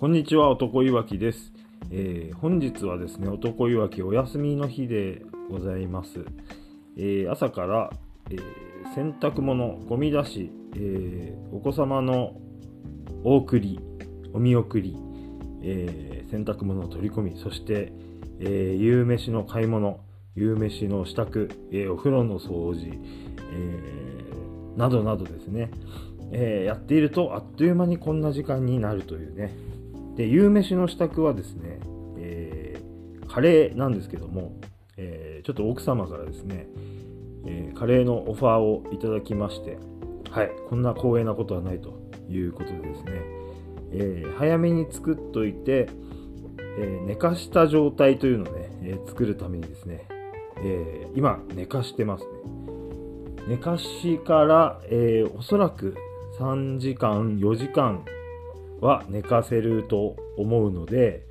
こんにちは、男いわきです、えー、本日はですね、男いわきお休みの日でございます。えー、朝から、えー、洗濯物、ゴミ出し、えお子様のお送り、お見送り、え洗濯物を取り込み、そして、え夕飯の買い物、夕飯の支度、えお風呂の掃除、えなどなどですね、えやっているとあっという間にこんな時間になるというね。で、夕飯の支度はですね、えカレーなんですけども、えちょっと奥様からですね、えカレーのオファーをいただきまして、はい、こんな光栄なことはないということでですね、え、早めに作っといて、えー、寝かした状態というのをね、え、作るためにですね、え今寝かしてますね。寝かしから、えおそらく3時間、4時間は寝かせると思うので、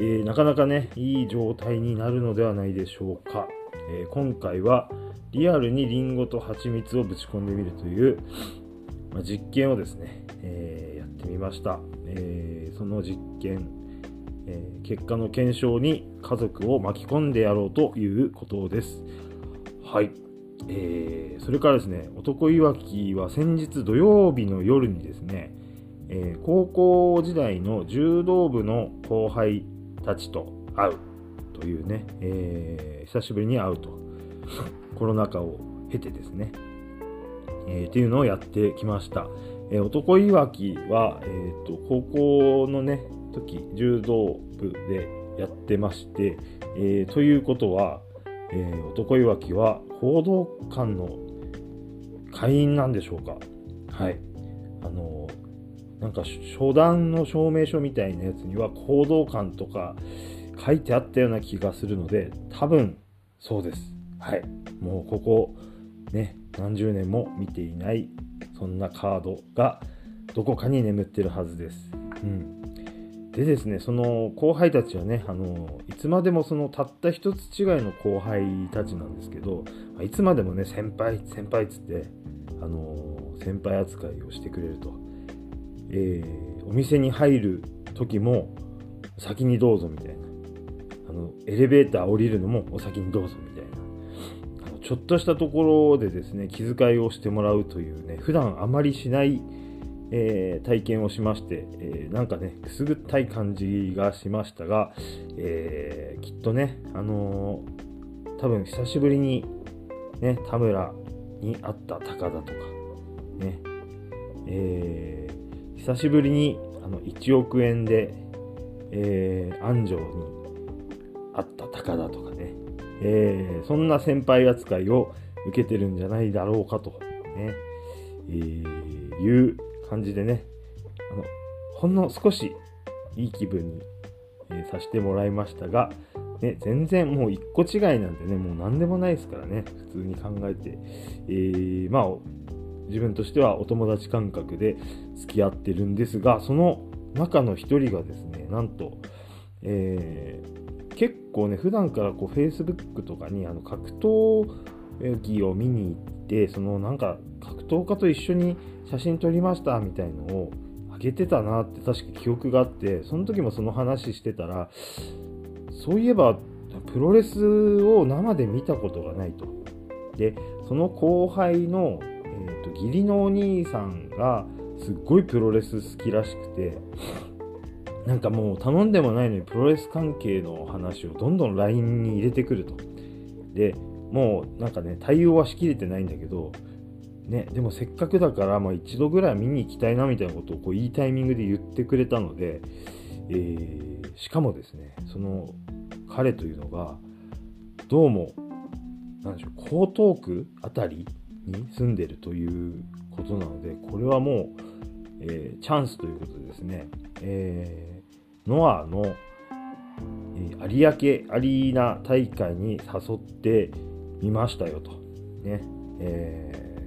えなかなかね、いい状態になるのではないでしょうか。え今回はリアルにリンゴと蜂蜜をぶち込んでみるという、まあ、実験をですね、えー、やってみました。え、その実験、え、結果の検証に家族を巻き込んでやろうということです。はい。えー、それからですね、男いわきは先日土曜日の夜にですね、えー、高校時代の柔道部の後輩たちと会う。というね、えー、久しぶりに会うと、コロナ禍を経てですね、えー、っていうのをやってきました。えー、男いわきは、えーと、高校のね、時、柔道部でやってまして、えー、ということは、えー、男いわきは報道官の会員なんでしょうか。はい。あのなんか初段の証明書みたいなやつには行動官とか書いてあったような気がするので、多分そうです。はい。もうここ、ね、何十年も見ていないそんなカードがどこかに眠ってるはずです。うん、でですね、その後輩たちはね、あのいつまでもそのたった一つ違いの後輩たちなんですけど、いつまでもね、先輩、先輩っつって、あの先輩扱いをしてくれると。えー、お店に入る時も先にどうぞみたいな。あのエレベーター降りるのもお先にどうぞみたいなあの。ちょっとしたところでですね、気遣いをしてもらうというね、普段あまりしない、えー、体験をしまして、えー、なんかね、くすぐったい感じがしましたが、えー、きっとね、あの多分久しぶりに、ね、田村に会った高田とか、ね、え久しぶりにあの1億円で、え安城に会った高田とかね、えー、そんな先輩扱いを受けてるんじゃないだろうかと、ね、えー、いう感じでね、あの、ほんの少しいい気分に、えー、させてもらいましたが、ね、全然もう一個違いなんてね、もう何でもないですからね、普通に考えて。えー、まあ、自分としてはお友達感覚で付き合ってるんですが、その中の一人がですね、なんと、えー、結構ね、普段からこう Facebook とかにあの格闘技を見に行って、そのなんか格闘家と一緒に写真撮りましたみたいのをあげてたなって確か記憶があって、その時もその話してたら、そういえばプロレスを生で見たことがないと。で、その後輩の、義理のお兄さんがすっごいプロレス好きらしくて、なんかもう頼んでもないのにプロレス関係の話をどんどん LINE に入れてくると。で、もうなんかね、対応はしきれてないんだけど、ね、でもせっかくだから、まあ、一度ぐらい見に行きたいなみたいなことをこういいタイミングで言ってくれたので、えー、しかもですね、その彼というのが、どうも、なんでしょう、江東区あたりに住んでるということなので、これはもう、えー、チャンスということでですね、えーノアの、えー、有明アリーナ大会に誘ってみましたよと。ね。え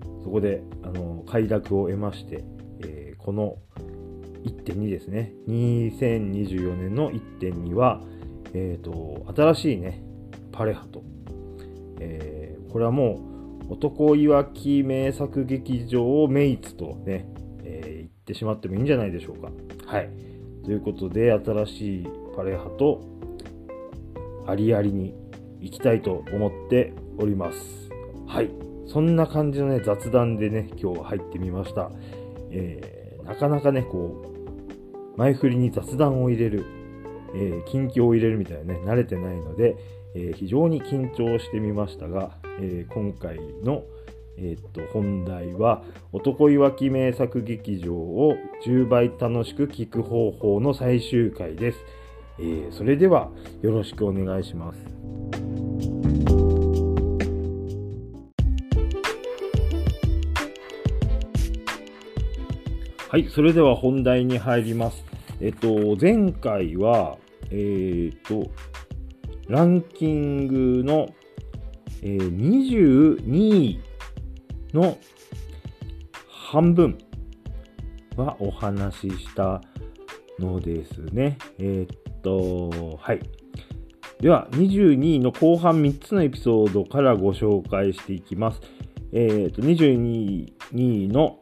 ー、そこで、あの、快諾を得まして、えー、この1.2ですね。2024年の1.2は、え、ー、と、新しいね、パレハと。えー、これはもう、男いわき名作劇場をメイツとね、えー、言ってしまってもいいんじゃないでしょうか。はい。ということで、新しいパレハとありありに行きたいと思っております。はい。そんな感じのね、雑談でね、今日は入ってみました。えー、なかなかね、こう、前振りに雑談を入れる、えー、近況を入れるみたいなね、慣れてないので、えー、非常に緊張してみましたが、え今回の、えっと本題は男いわき名作劇場を10倍楽しく聴く方法の最終回です、えー、それではよろしくお願いしますはい、それでは本題に入ります。えっと、前回は、えー、っと、ランキングの、えー、22位の半分はお話ししたのですね。えー、っと、はい。では、22位の後半3つのエピソードからご紹介していきます。えー、っと、22位の、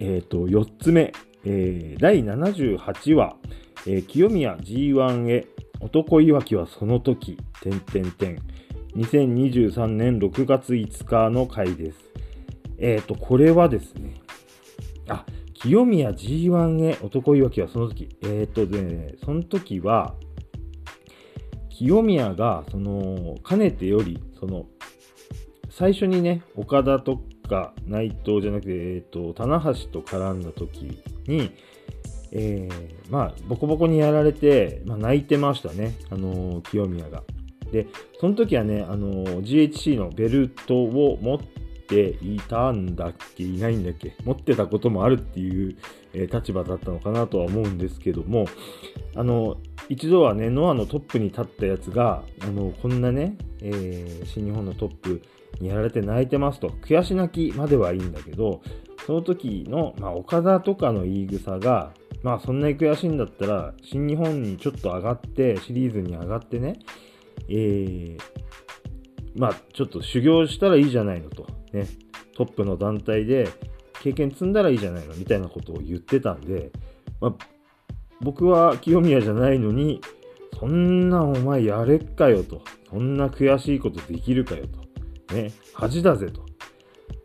えー、っと、4つ目、えー、第78話、えー、清宮 G1 へ男いわきはその時、点点点。2023年6月5日の回です。えっ、ー、と、これはですね、あ、清宮 G1 へ男いわきはその時、えっ、ー、とね、その時は、清宮が、その、かねてより、その、最初にね、岡田とか内藤じゃなくて、えっ、ー、と、棚橋と絡んだ時に、えー、まあ、ボコボコにやられて、まあ、泣いてましたね、あの清宮が。で、その時はね、あの GHC のベルトを持っていたんだっけ？いないんだっけ？持ってたこともあるっていう、えー、立場だったのかなとは思うんですけども、あの、一度はね、ノアのトップに立ったやつが、あの、こんなね、えー、新日本のトップにやられて泣いてますと、悔し泣きまではいいんだけど、その時の、まあ、岡田とかの言い草が、まあ、そんなに悔しいんだったら、新日本にちょっと上がって、シリーズに上がってね、えー、まあ、ちょっと修行したらいいじゃないのと。ね、トップの団体で経験積んだらいいじゃないのみたいなことを言ってたんで、まあ、僕は清宮じゃないのに、そんなお前やれっかよと。そんな悔しいことできるかよと。ね、恥だぜと。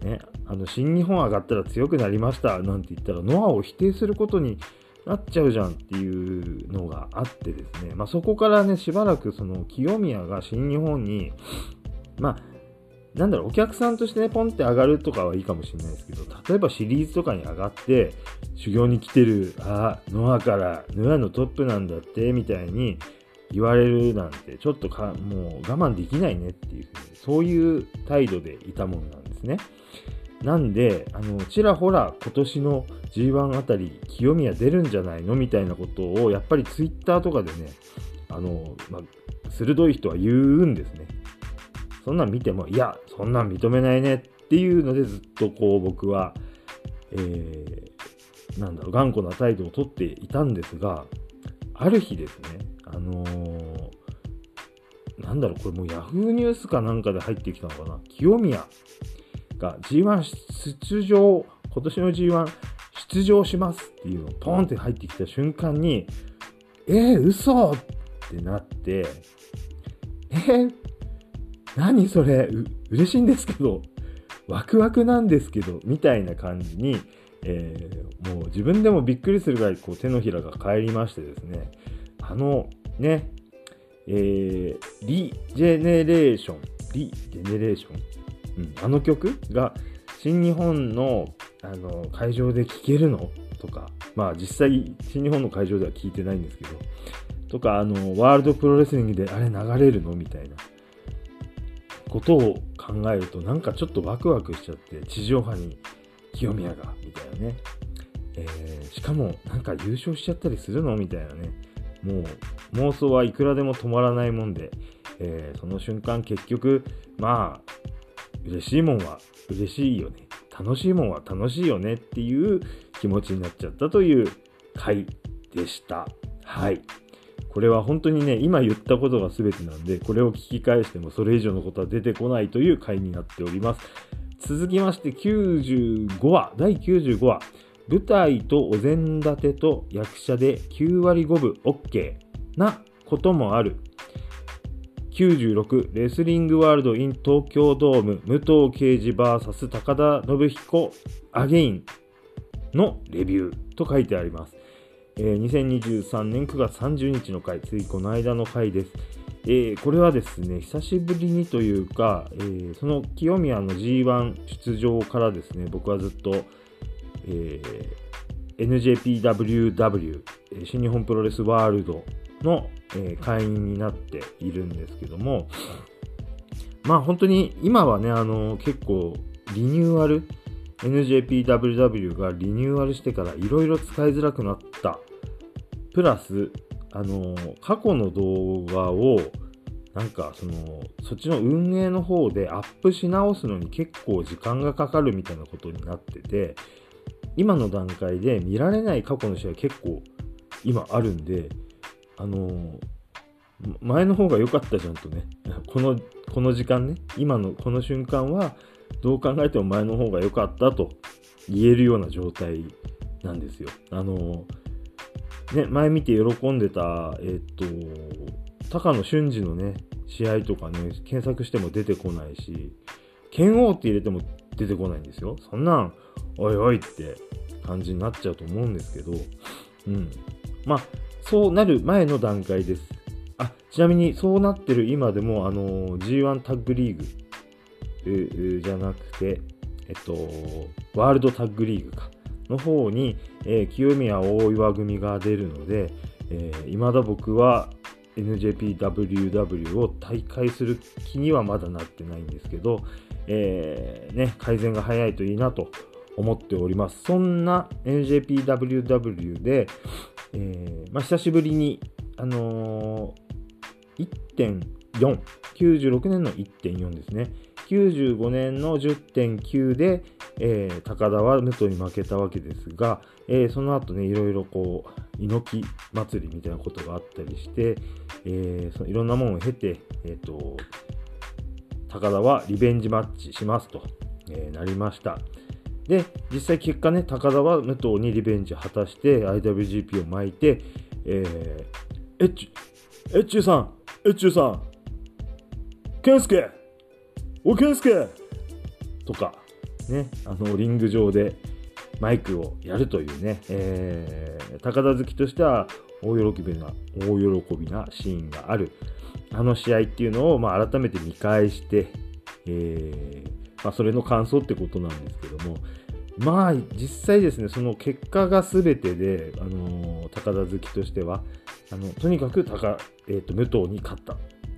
ね、あの、新日本上がったら強くなりましたなんて言ったら、ノアを否定することになっちゃうじゃんっていうのがあってですね、まあ、そこからね、しばらくその清宮が新日本に、まあ、なんだろう、お客さんとしてね、ポンって上がるとかはいいかもしれないですけど、例えばシリーズとかに上がって、修行に来てる、あ、ノアから、ノアのトップなんだって、みたいに言われるなんて、ちょっとか、もう我慢できないねっていう、そういう態度でいたもんなんですね。なんで、あの、ちらほら今年の G1 あたり、清宮出るんじゃないのみたいなことを、やっぱり Twitter とかでね、あの、ま、鋭い人は言うんですね。そんなん見ても、いや、そんなん認めないねっていうのでずっとこう僕は、えー、なんだろう、頑固な態度をとっていたんですが、ある日ですね、あのー、なんだろう、これもう Yahoo ニュースかなんかで入ってきたのかな、清宮が G1 出場、今年の G1 出場しますっていうのをポンって入ってきた瞬間に、えー、嘘ってなって、えー、何それう、嬉しいんですけど、ワクワクなんですけど、みたいな感じに、えー、もう自分でもびっくりするぐらいこう手のひらが返りましてですね、あのね、えー、リジェネレーション、リジェネレーション、うん、あの曲が新日本のあの会場で聴けるの？とか、まあ実際新日本の会場では聴いてないんですけど、とか、あの、ワールドプロレスリングであれ流れるの？みたいな。ことを考えるとなんかちょっとワクワクしちゃって地上波に清宮がみたいなね、えー、しかもなんか優勝しちゃったりするの？みたいなね。もう妄想はいくらでも止まらないもんで、えー、その瞬間結局まあ嬉しいもんは嬉しいよね。楽しいもんは楽しいよねっていう気持ちになっちゃったという回でした。はい。これは本当にね、今言ったことが全てなんで、これを聞き返してもそれ以上のことは出てこないという回になっております。続きまして95話、第95話、舞台とお膳立てと役者で9割5分 OK なこともある。96レスリングワールド in 東京ドーム武藤敬司 VS 高田信彦アゲインのレビューと書いてあります。えー、2023年9月30日の回、ついこの間の回です。えー、これはですね、久しぶりにというか、えー、その清宮の G1 出場からですね、僕はずっと、えー、NJPWW、新日本プロレスワールドの、え会員になっているんですけども、まあ本当に今はね、あの結構リニューアル、NJPWW がリニューアルしてからいろいろ使いづらくなった。プラス、あの、過去の動画を、なんかその、そっちの運営の方でアップし直すのに結構時間がかかるみたいなことになってて、今の段階で見られない過去の試合結構今あるんで、あの前の方が良かったじゃんとね、この、この時間ね、今のこの瞬間は、どう考えても前の方が良かったと言えるような状態なんですよ。あの、ね、前見て喜んでた、えっと、高野俊二のね、試合とかね、検索しても出てこないし、剣王って入れても出てこないんですよ。そんなん、おいおいって感じになっちゃうと思うんですけど、うん。まあ、そうなる前の段階です。あ、ちなみにそうなってる今でも、あの、G1 タッグリーグじゃなくて、えっと、ワールドタッグリーグか、の方に、えー、清宮大岩組が出るので、えー、未だ僕は NJPWW を大会する気にはまだなってないんですけど、えー、ね、改善が早いといいなと思っております。そんな NJPWW で、えーまあ、久しぶりに、あのー、1.4、96年の1.4ですね。95年の10.9で、えー、高田は武藤に負けたわけですが、えー、その後ね、いろいろこう、猪木祭りみたいなことがあったりして、えー、そのいろんなものを経て、えっ、と、高田はリベンジマッチしますと、えなりました。で、実際結果ね、高田は武藤にリベンジ果たして IWGP を巻いて、えー、エッチュ、エッチュさん、エッチュさん、ケンスケおけんすけとか、ね、あの、リング上でマイクをやるというね、えー、高田好きとしては大喜びな、大喜びなシーンがある、あの試合っていうのを、まあ、改めて見返して、えー、まあ、それの感想ってことなんですけども、まあ、実際ですね、その結果が全てで、あのー、高田好きとしては、あのとにかく高、えーと、武藤に勝った。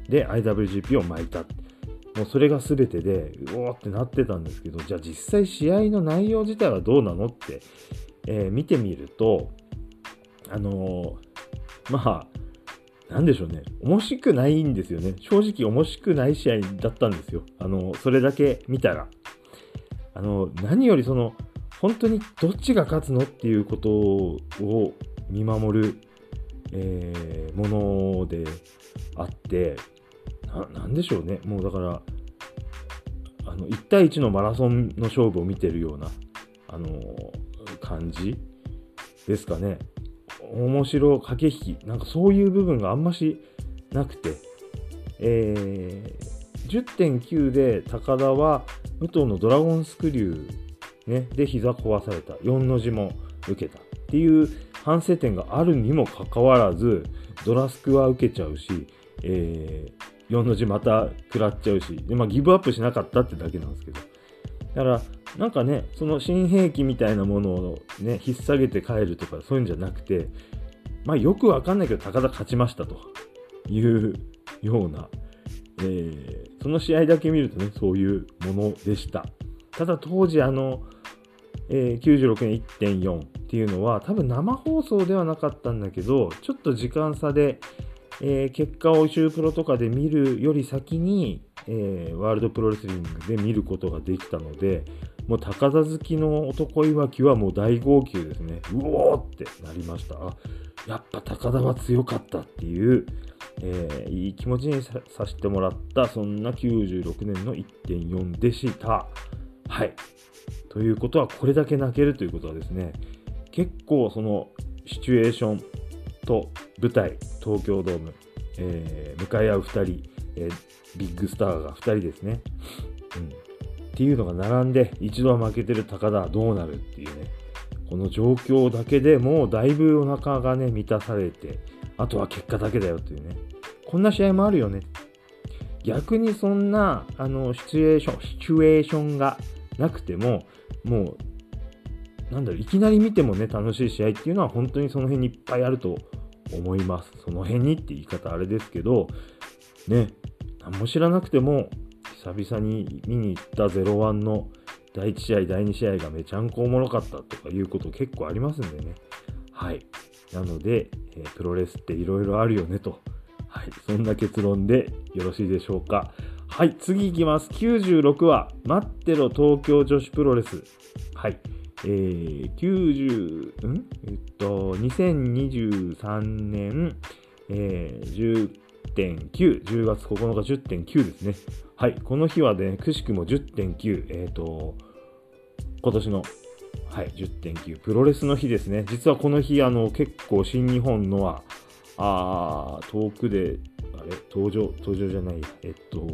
で、IWGP を巻いた。もうそれが全てで、うおーってなってたんですけど、じゃあ実際試合の内容自体はどうなのって、えー、見てみると、あのー、まあ、なんでしょうね。面白くないんですよね。正直面白くない試合だったんですよ。あの、それだけ見たら。あの、何よりその、本当にどっちが勝つのっていうことを見守る、えー、ものであって、ななんでしょうね。もうだから、あの、1対1のマラソンの勝負を見てるような、あの、感じですかね。面白駆け引き。なんかそういう部分があんましなくて、えー、10.9で高田は武藤のドラゴンスクリュー、ね、で膝壊された。4の字も受けた。っていう反省点があるにもかかわらず、ドラスクは受けちゃうし、えー、4の字また食らっちゃうし、でまあ、ギブアップしなかったってだけなんですけど。だから、なんかね、その新兵器みたいなものをね、引っ提げて帰るとかそういうんじゃなくて、まあよくわかんないけど高田勝ちましたというような、えー、その試合だけ見るとね、そういうものでした。ただ当時あの、えー、96年1.4っていうのは多分生放送ではなかったんだけど、ちょっと時間差で、えー、結果を週プロとかで見るより先に、えー、ワールドプロレスリングで見ることができたので、もう高田好きの男いわきはもう大号泣ですね。うおーってなりました。やっぱ高田は強かったっていう、えー、いい気持ちにさせてもらった、そんな96年の1.4でした。はい。ということは、これだけ泣けるということはですね、結構そのシチュエーションと舞台、東京ドーム、えー、向かい合う2人、えー、ビッグスターが2人ですね、うん。っていうのが並んで、一度は負けてる高田はどうなるっていうね、この状況だけでもうだいぶお腹がね、満たされて、あとは結果だけだよっていうね、こんな試合もあるよね。逆にそんな、あの、シチュエーション、シチュエーションがなくても、もう、なんだろ、いきなり見てもね、楽しい試合っていうのは本当にその辺にいっぱいあると思います。その辺にって言い方あれですけど、ね、何も知らなくても、久々に見に行った01の第1試合、第2試合がめちゃんこおもろかったとかいうこと結構ありますんでね。はい。なので、えー、プロレスっていろいろあるよねと。はい。そんな結論でよろしいでしょうか。はい。次いきます。96話、待ってろ東京女子プロレス。はい。えー、90、ん？えっと、2023年、えー、10.9、10月9日10.9ですね。はい、この日はね、くしくも10.9、えっ、ー、と、今年の、はい、10.9、プロレスの日ですね。実はこの日、あの、結構新日本のは、あ遠くで、あれ、登場、登場じゃない、えっと、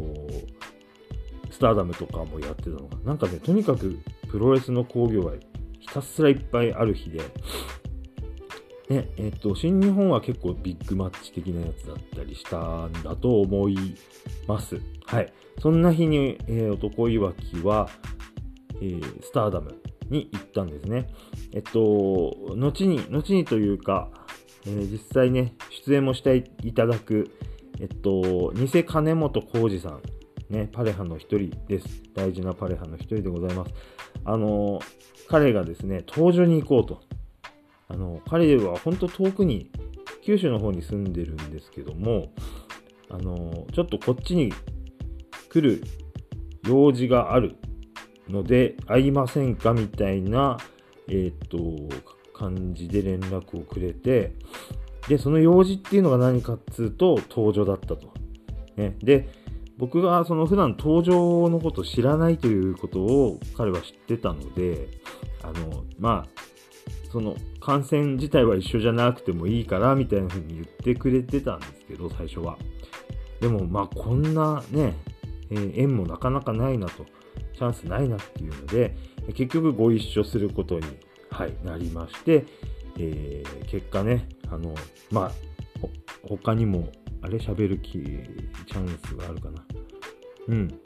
スターダムとかもやってたのかなんかね、とにかくプロレスの興行がひたすらいっぱいある日で、ね、えっと、新日本は結構ビッグマッチ的なやつだったりしたんだと思います。はい。そんな日に、えー、男いわきは、えー、スターダムに行ったんですね。えっと、後に、後にというか、えー、実際ね、出演もしていただく、えっと、偽金本浩二さん、ね、パレハの一人です。大事なパレハの一人でございます。あの、彼がですね、登場に行こうと。あの、彼は本当遠くに、九州の方に住んでるんですけども、あの、ちょっとこっちに来る用事があるので、会いませんかみたいな、えっ、と、感じで連絡をくれて、で、その用事っていうのが何かっつうと、登場だったと。ね、で、僕がその普段登場のことを知らないということを彼は知ってたので、あの、まあ、その感染自体は一緒じゃなくてもいいからみたいな風に言ってくれてたんですけど、最初は。でもまあこんなね、えー、縁もなかなかないなと、チャンスないなっていうので、結局ご一緒することに、はい、なりまして、えー、結果ね、あの、まあ、他にも、あれ？喋る気、チャンスがあるかな。うん。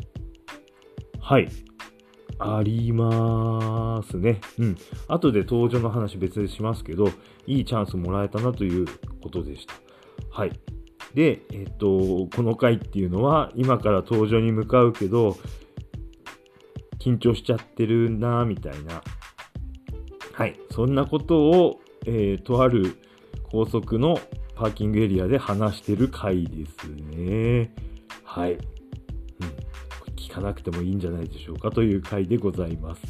はい。ありますね。うん。後で登場の話別でしますけど、いいチャンスもらえたなということでした。はい。で、えっと、この回っていうのは、今から登場に向かうけど、緊張しちゃってるな、みたいな。はい。そんなことを、えー、とある高速のパーキングエリアで話してる回ですね。はい。かなくてもいいんじゃないでしょうかという回でございます。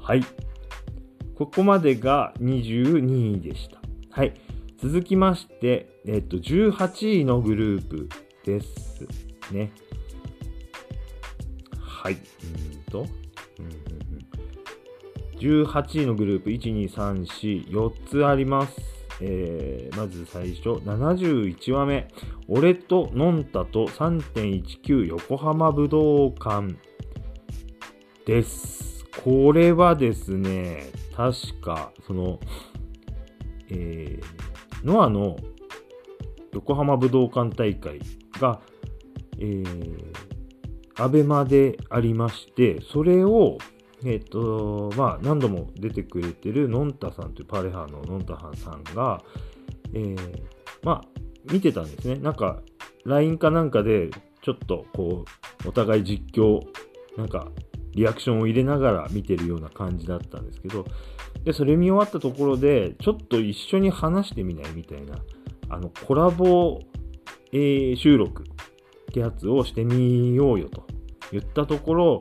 はい。ここまでが22位でした。はい。続きまして、えっと、18位のグループですね。はい。うんと、18位のグループ、1、2、3、4、4つあります。えー、まず最初、71話目、俺とのんたと3.19横浜武道館です。これはですね、確か、その、えー、ノアの横浜武道館大会が、えー、アベマでありまして、それを、えっ、と、まあ、何度も出てくれてるのんたさんというパレハののんたはんさんが、えー、まあ、見てたんですね。なんか、LINE かなんかで、ちょっとこう、お互い実況、なんか、リアクションを入れながら見てるような感じだったんですけど、で、それ見終わったところで、ちょっと一緒に話してみないみたいな、あの、コラボ、えー、収録ってやつをしてみようよと言ったところ、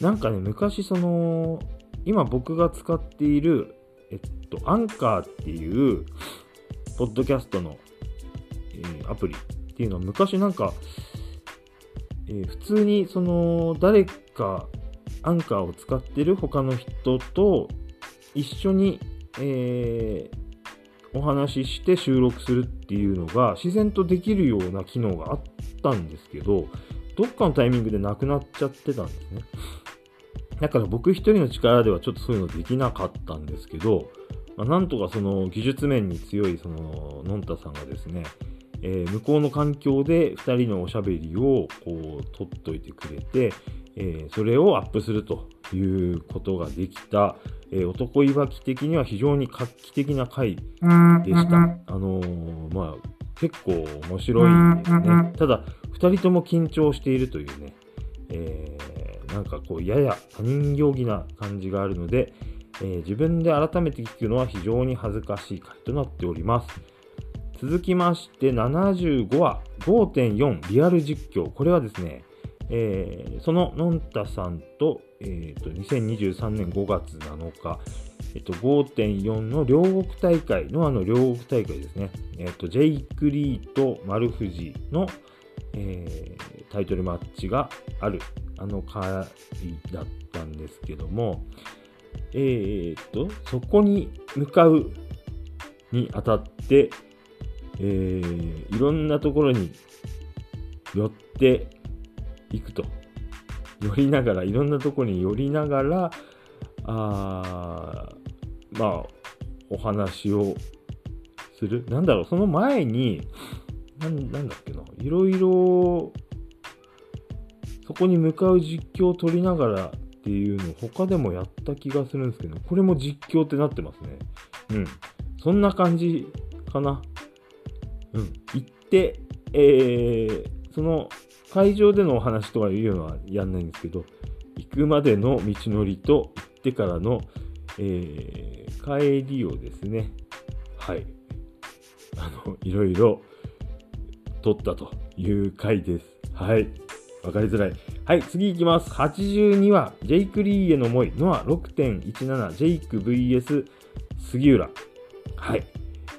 なんかね、昔その、今僕が使っている、えっと、アンカーっていう、ポッドキャストの、えー、アプリっていうのは昔なんか、えー、普通にその、誰かアンカーを使ってる他の人と一緒に、えー、お話しして収録するっていうのが自然とできるような機能があったんですけど、どっかのタイミングでなくなっちゃってたんですね。だから僕一人の力ではちょっとそういうのできなかったんですけど、まあ、なんとかその技術面に強いそののんたさんがですね、えー、向こうの環境で2人のおしゃべりをこう取っといてくれて、えー、それをアップするということができた、えー、男いわき的には非常に画期的な回でした。あのー、まあ、結構面白いですね。ただ、2人とも緊張しているというね、えー、なんかこう、やや他人行儀な感じがあるので、えー、自分で改めて聞くのは非常に恥ずかしい回となっております。続きまして、75話5.4リアル実況。これはですね、えー、そののんたさんと、えーと、2023年5月7日、えっと、5.4の両国大会のあの両国大会ですね、えっと、ジェイク・リーと丸藤の、えー、タイトルマッチがあるあの回だったんですけども、えー、っと、そこに向かうにあたって、えー、いろんなところに寄っていくと。寄りながら、いろんなところに寄りながら、あまあ、お話をする。なんだろう、その前に、ななんだっけな、いろいろ、そこに向かう実況を撮りながらっていうのを他でもやった気がするんですけど、これも実況ってなってますね。うん。そんな感じかな。うん。行って、えー、その会場でのお話とかいうのはやんないんですけど、行くまでの道のりと行ってからの、えー、帰りをですね、はい。あの、いろいろ撮ったという回です。はい。わかりづらい。はい、次いきます。82は、ジェイク・リーへの思い、ノア6.17、ジェイク VS 杉浦。はい。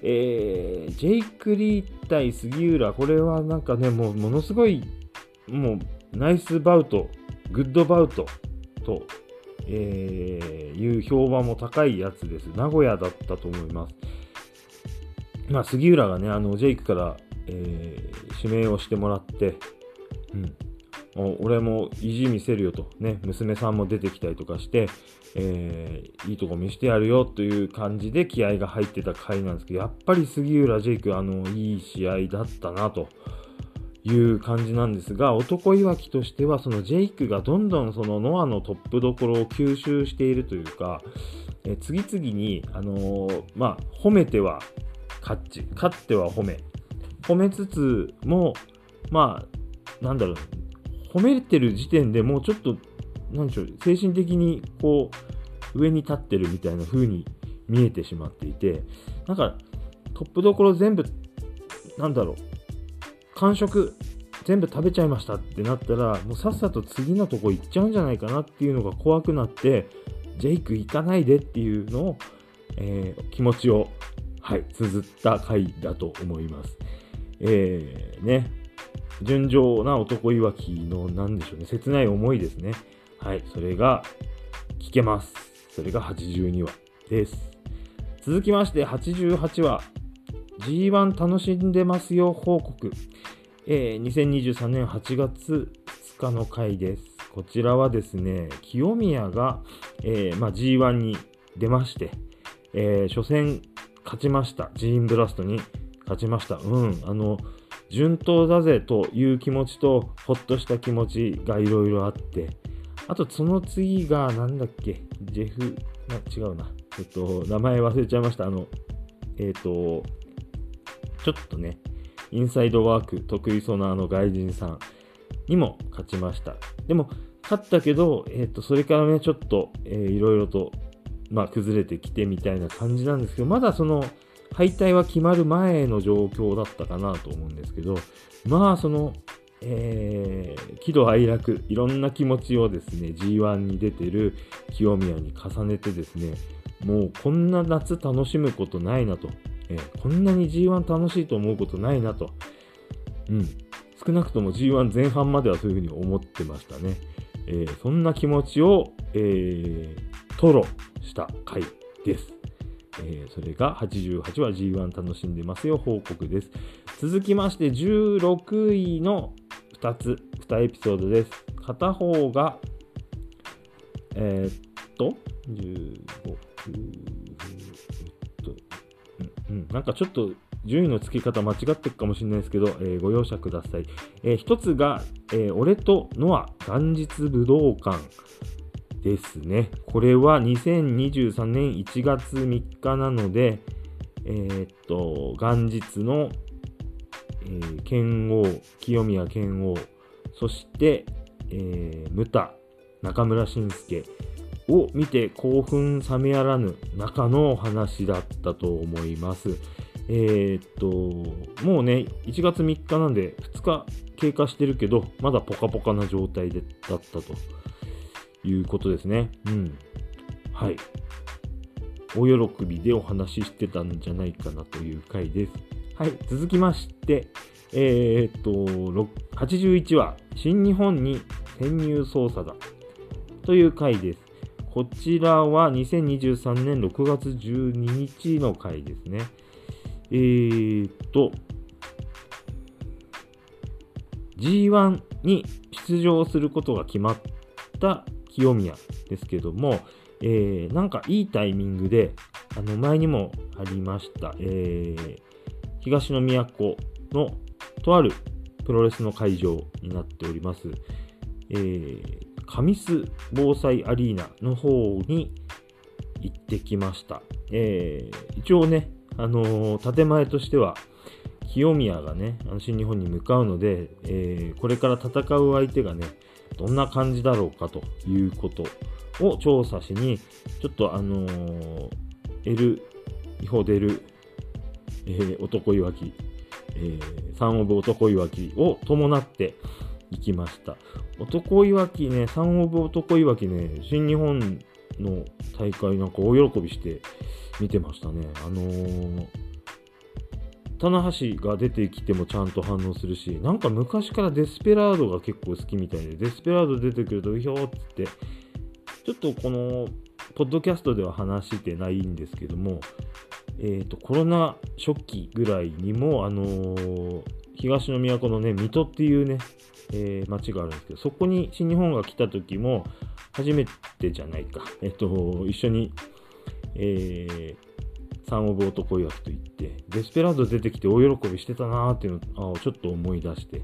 えー、ジェイク・リー対杉浦、これはなんかね、もうものすごい、もうナイスバウト、グッドバウトと、えー、いう評判も高いやつです。名古屋だったと思います。まあ、杉浦がね、あの、ジェイクから、えー、指名をしてもらって、うん、俺も意地見せるよと、ね、娘さんも出てきたりとかして、えー、いいとこ見してやるよという感じで気合が入ってた回なんですけど、やっぱり杉浦ジェイク、あの、いい試合だったなという感じなんですが、男いわきとしては、そのジェイクがどんどんそのノアのトップどころを吸収しているというか、え、次々に、あのー、まあ、褒めては勝ち、勝っては褒め、褒めつつも、まあ、なんだろう、褒めてる時点でもうちょっと、なんでしょう、精神的にこう、上に立ってるみたいな風に見えてしまっていて、なんか、トップどころ全部、なんだろう、完食、全部食べちゃいましたってなったら、もうさっさと次のとこ行っちゃうんじゃないかなっていうのが怖くなって、ジェイク行かないでっていうのを、えー、気持ちを、はい、綴った回だと思います。えー、ね、純情な男いわきの、なんでしょうね、切ない思いですね。はい、それが聞けます。それが82話です。続きまして88話、G1 楽しんでますよ報告。えー、2023年8月2日の回です。こちらはですね、清宮が、えーまあ、G1 に出まして、えー、初戦勝ちました。ジーンブラストに勝ちました。うん、あの、順当だぜという気持ちと、ほっとした気持ちがいろいろあって、あとその次が、なんだっけ、ジェフ、違うな。えっと、名前忘れちゃいました。あの、えっと、ちょっとね、インサイドワーク得意そうなあの外人さんにも勝ちました。でも、勝ったけど、えっと、それからね、ちょっと、えー、いろいろと、まあ、崩れてきてみたいな感じなんですけど、まだその、敗退は決まる前の状況だったかなと思うんですけど、まあ、その、えー、喜怒哀楽、いろんな気持ちをですね、G1 に出てる清宮に重ねてですね、もうこんな夏楽しむことないなと、えー、こんなに G1 楽しいと思うことないなと、うん、少なくとも G1 前半まではそういうふうに思ってましたね。えー、そんな気持ちを、えー、吐露した回です。えー、それが88話 G1 楽しんでますよ報告です。続きまして16位の2つ、2エピソードです。片方が、えー、っと、15、うん、なんかちょっと順位の付け方間違ってるかもしれないですけど、えー、ご容赦ください。えー、一つが、えー、俺とノア元日武道館ですね。これは2023年1月3日なので、えー、っと、元日の、えー、剣王、清宮剣王、そして、えー、ムタ、中村慎介を見て興奮冷めやらぬ中の話だったと思います。えー、っと、もうね、1月3日なんで2日経過してるけど、まだポカポカな状態でだったということですね。うん。はい。お喜びでお話ししてたんじゃないかなという回です。はい。続きまして、えー、っと、81話、新日本に潜入捜査だという回です。こちらは2023年6月12日の回ですね。えー、っと、G1 に出場することが決まった清宮ですけども、えー、なんかいいタイミングで、あの前にもありました、えー、東の都のとあるプロレスの会場になっております、えー、神栖防災アリーナの方に行ってきました。えー、一応ね、あのー、建前としては、清宮がね、あの新日本に向かうので、えー、これから戦う相手がね、どんな感じだろうかということを調査しに、ちょっとあのー、L、違法出る、えー、男いわき、えー、サンオブ男いわきを伴って行きました。男いわきね、サンオブ男いわきね、新日本の大会なんか大喜びして見てましたね。あのー、棚橋が出てきてもちゃんと反応するし、なんか昔からデスペラードが結構好きみたいで、デスペラード出てくると、ひょーっつって、ちょっとこの、ポッドキャストでは話してないんですけども、えっ、ー、と、コロナ初期ぐらいにも、あのー、東の都のね、水戸っていうね、えー、町があるんですけど、そこに新日本が来た時も、初めてじゃないか、えっ、と、一緒に、えー、サンオブ男役と言って、デスペラード出てきて大喜びしてたなーっていうのをちょっと思い出して、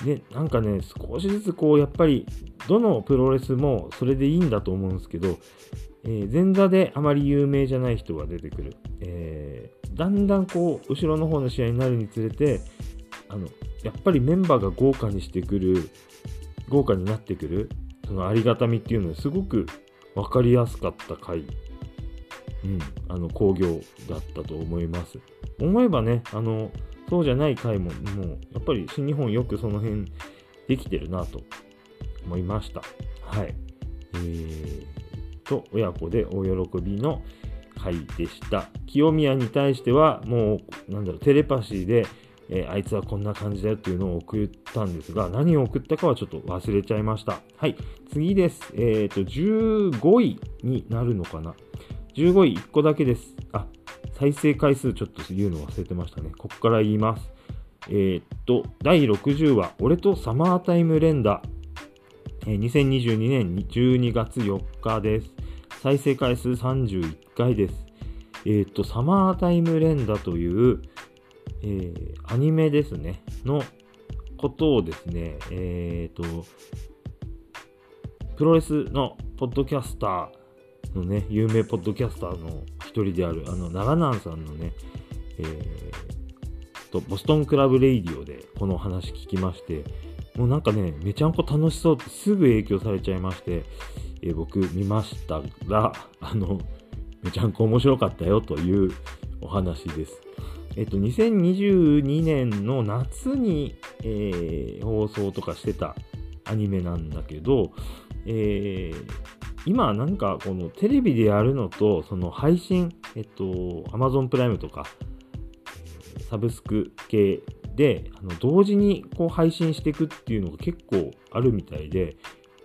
うん。で、なんかね、少しずつこう、やっぱり、どのプロレスもそれでいいんだと思うんですけど、えー、前座であまり有名じゃない人が出てくる。えー、だんだんこう、後ろの方の試合になるにつれて、あの、やっぱりメンバーが豪華にしてくる、豪華になってくる、そのありがたみっていうのはすごく分かりやすかった回、うん、あの工業だったと思います。思えばね、あの、そうじゃない回も、もう、やっぱり新日本よくその辺できてるなと思いました。はい。えー、と、親子で大喜びの回でした。清宮に対しては、もう、なんだろう、テレパシーで、えー、あいつはこんな感じだよっていうのを送ったんですが、何を送ったかはちょっと忘れちゃいました。はい、次です。えっ、ー、と、15位になるのかな。15位1個だけです。あ、再生回数ちょっと言うの忘れてましたね。ここから言います。えー、っと、第60話、俺とサマータイム連打。えー、2022年12月4日です。再生回数31回です。えー、っと、サマータイム連打という、えー、アニメですね、のことをですね、えっ、と、プロレスのポッドキャスターのね、有名ポッドキャスターの一人である、あの、長南さんのね、えー、と、ボストンクラブレイディオでこの話聞きまして、もうなんかね、めちゃんこ楽しそうってすぐ影響されちゃいまして、えー、僕見ましたが、あの、めちゃんこ面白かったよというお話です。えっと、2022年の夏に、えー、放送とかしてたアニメなんだけど、えー、今なんかこのテレビでやるのと、その配信、えっと、Amazon プライムとか、サブスク系で、あの同時にこう配信していくっていうのが結構あるみたいで、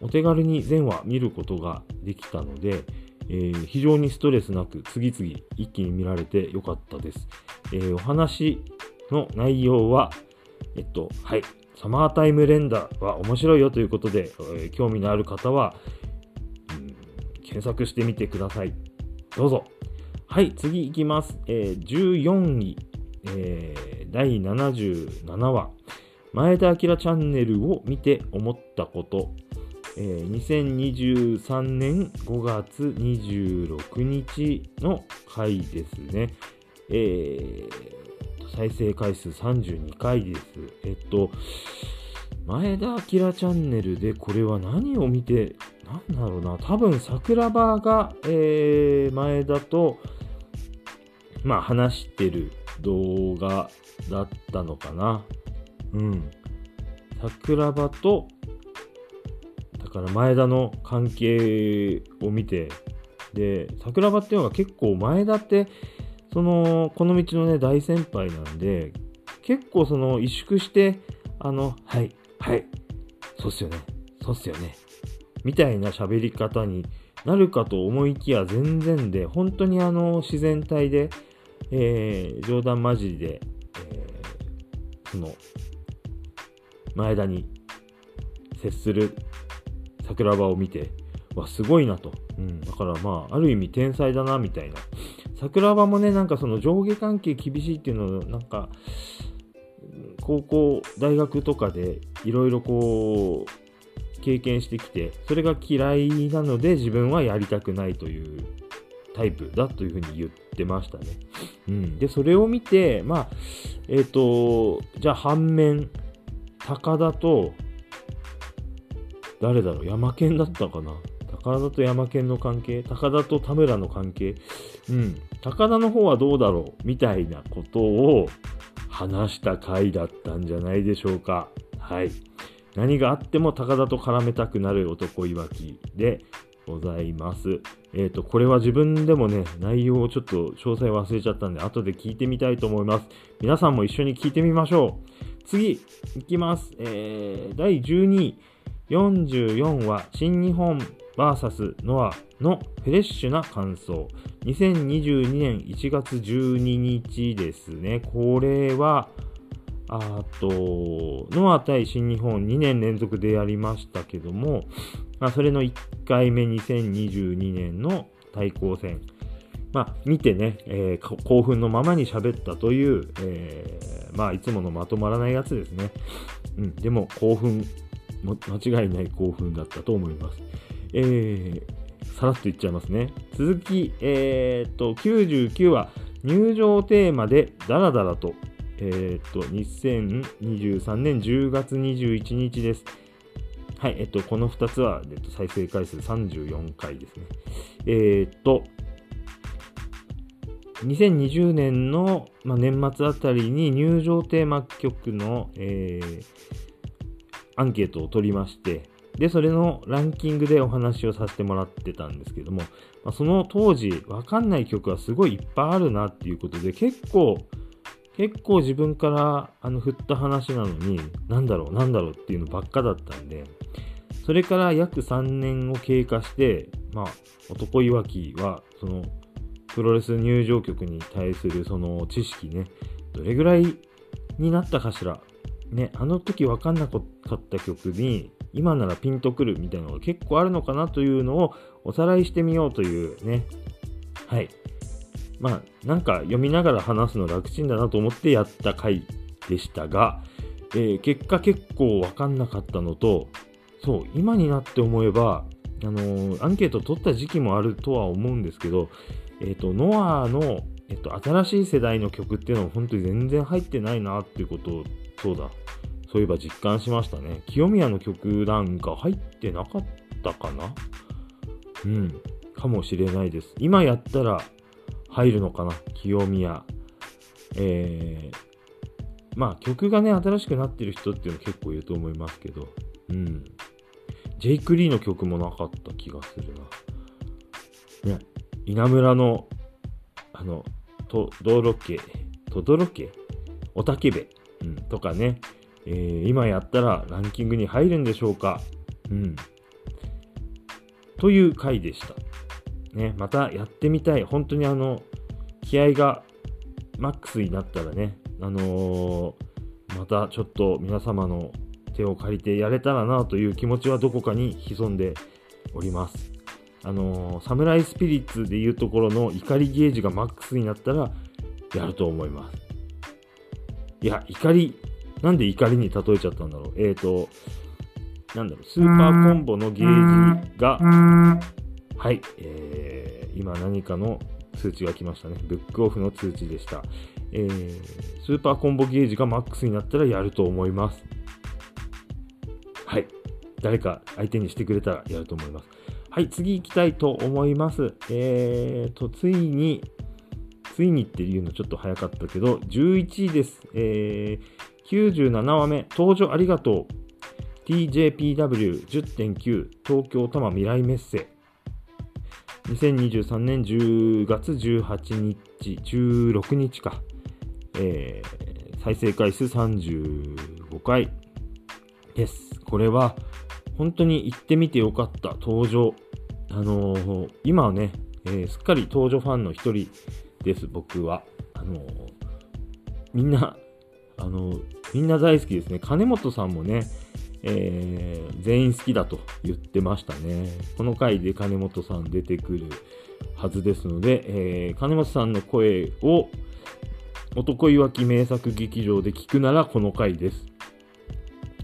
お手軽に全話見ることができたので、えー、非常にストレスなく次々一気に見られてよかったです。えー、お話の内容は、えっと、はい、サマータイム連打は面白いよということで、えー、興味のある方は、検索してみてください。どうぞ。はい、次いきます。えー、14位、えー、第77話、前田明チャンネルを見て思ったこと。えー、2023年5月26日の回ですね。えー、再生回数32回です。えっと、前田明チャンネルでこれは何を見て、なんだろうな、多分桜庭が、えー、前田と、まあ話してる動画だったのかな。うん。桜庭とだから前田の関係を見て、で、桜庭っていうのが結構前田って、その、この道のね、大先輩なんで、結構その、萎縮して、あの、はい、はい、そうっすよね、そうっすよね、みたいな喋り方になるかと思いきや全然で、本当にあの、自然体で、えー、冗談交じりで、えー、その、前田に接する桜庭を見て、わ、すごいなと。うん。だからまあ、ある意味天才だな、みたいな。桜庭もね、なんかその上下関係厳しいっていうのを、なんか、高校、大学とかでいろいろこう、経験してきて、それが嫌いなので自分はやりたくないというタイプだというふうに言ってましたね。うん。で、それを見て、まあ、えっ、ー、と、じゃあ反面、高田と誰だろう山県だったかな高田と山県の関係高田と田村の関係うん。高田の方はどうだろうみたいなことを話した回だったんじゃないでしょうか。はい。何があっても高田と絡めたくなる男いわきでございます。えっ、ー、と、これは自分でもね、内容をちょっと詳細忘れちゃったんで、後で聞いてみたいと思います。皆さんも一緒に聞いてみましょう。次、いきます。えー、第12位。44は新日本 VS ノアのフレッシュな感想。2022年1月12日ですね。これは、あと、ノア対新日本2年連続でやりましたけども、まあ、それの1回目2022年の対抗戦。まあ、見てね、えー、興奮のままに喋ったという、えー、まあ、いつものまとまらないやつですね。うん、でも興奮間違いない興奮だったと思います。えー、さらっと言っちゃいますね。続き、えー、っと、99話、入場テーマでダラダラと、えー、っと、2023年10月21日です。はい、えっと、この2つは、えっと、再生回数34回ですね。えー、っと、2020年の、まあ、年末あたりに入場テーマ曲の、えー、アンケートを取りまして、で、それのランキングでお話をさせてもらってたんですけども、まあ、その当時、わかんない曲はすごいいっぱいあるなっていうことで、結構、結構自分からあの振った話なのに、なんだろう、なんだろうっていうのばっかだったんで、それから約3年を経過して、まあ、男いわきは、その、プロレス入場曲に対するその知識ね、どれぐらいになったかしらね、あの時分かんなかった曲に、今ならピンとくるみたいなのが結構あるのかなというのをおさらいしてみようというね。はい。まあ、なんか読みながら話すの楽ちんだなと思ってやった回でしたが、えー、結果結構分かんなかったのと、そう、今になって思えば、あのー、アンケート取った時期もあるとは思うんですけど、えっ、ー、と、ノアの、えっ、と、新しい世代の曲っていうのは本当に全然入ってないなっていうことをそうだ。そういえば実感しましたね。清宮の曲なんか入ってなかったかな？うん。かもしれないです。今やったら入るのかな？清宮。えー、まあ曲がね、新しくなってる人っていうの結構いると思いますけど。うん。ジェイク・リーの曲もなかった気がするな。ね、稲村の、あの、と、道路家、とどろ家？おたけべ？うん、とかね、えー、今やったらランキングに入るんでしょうか？うん。という回でした。ね、またやってみたい。本当にあの、気合がマックスになったらね、あのー、またちょっと皆様の手を借りてやれたらなという気持ちはどこかに潜んでおります。あのー、サムライスピリッツでいうところの怒りゲージがマックスになったらやると思います。いや、怒り、なんで怒りに例えちゃったんだろう。えっ、ー、と、なんだろう、スーパーコンボのゲージが、はい、えー、今何かの通知が来ましたね。ブックオフの通知でした。えー、スーパーコンボゲージがマックスになったらやると思います。はい。誰か相手にしてくれたらやると思います。はい、次行きたいと思います。えーと、ついに、ついにっていうのちょっと早かったけど、11位です。えー、97話目、登場ありがとう。TJPW10.9 東京多摩未来メッセ。2023年10月18日、16日か。えー、再生回数35回です。これは本当に行ってみてよかった登場。あのー、今はね、えー、すっかり登場ファンの一人です、僕は。あのー、みんな、あのみんな大好きですね。金本さんもね、え全員好きだと言ってましたね。この回で金本さん出てくるはずですので、え金本さんの声を男いわき名作劇場で聞くならこの回です。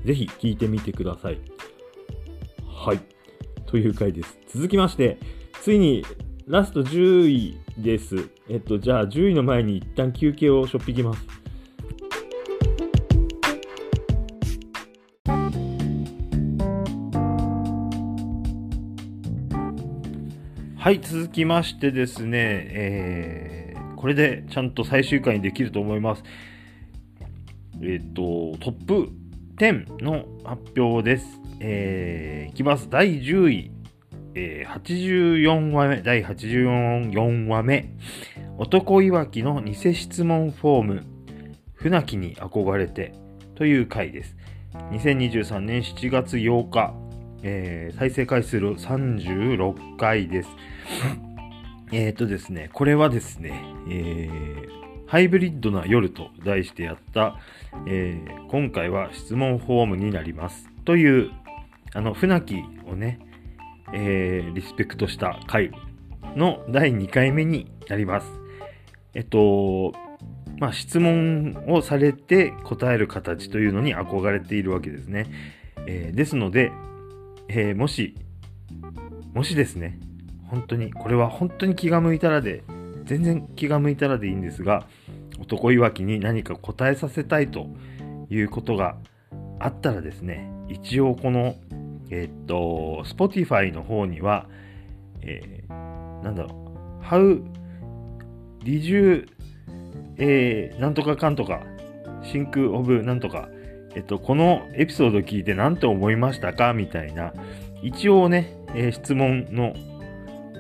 ぜひ聞いてみてください。はい。という回です。続きまして、ついにラスト10位です。えっと、じゃあ10位の前に一旦休憩をしょっぴきます。はい、続きましてですね、えーこれでちゃんと最終回にできると思います。えっ、と、トップ10の発表です。えー、いきます。第10位。えー、84話目、第84話目、男いわきの偽質問フォーム、船木に憧れてという回です。2023年7月8日、えー、再生回数36回です。えっ、とですね、これはですね、えー、ハイブリッドな夜と題してやった、えー、今回は質問フォームになります。という、あの、船木をね、えー、リスペクトした回の第2回目になります。えっと、まあ、質問をされて答える形というのに憧れているわけですね。えー、ですので、えー、もし、もしですね、本当に、これは本当に気が向いたらで、全然気が向いたらでいいんですが、男いわきに何か答えさせたいということがあったらですね、一応この、えー、っと、Spotify の方には、えー、なんだろう、How did you, えー、なんとかかんとか、シンクオブなんとか、えっと、このエピソード聞いて何て思いましたか？みたいな、一応ね、えー、質問の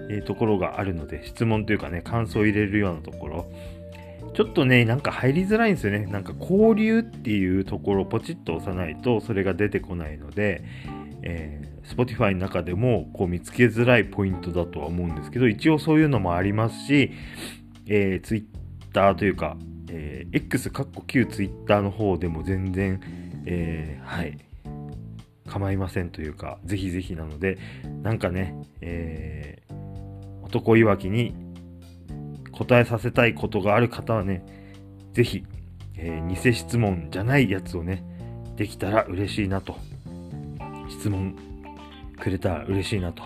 えー、ところがあるので、質問というかね、感想を入れるようなところ、ちょっとね、なんか入りづらいんですよね。なんか交流っていうところをポチッと押さないと、それが出てこないので、えー、Spotify の中でもこう見つけづらいポイントだとは思うんですけど、一応そういうのもありますし、えー、Twitter というか、えー、X かっこ旧 Twitter の方でも全然、えー、はい、構いませんというか、ぜひぜひなので、なんかね、えー、男いわきに答えさせたいことがある方はね、ぜひ、えー、偽質問じゃないやつをね、できたら嬉しいなと。質問くれたら嬉しいなと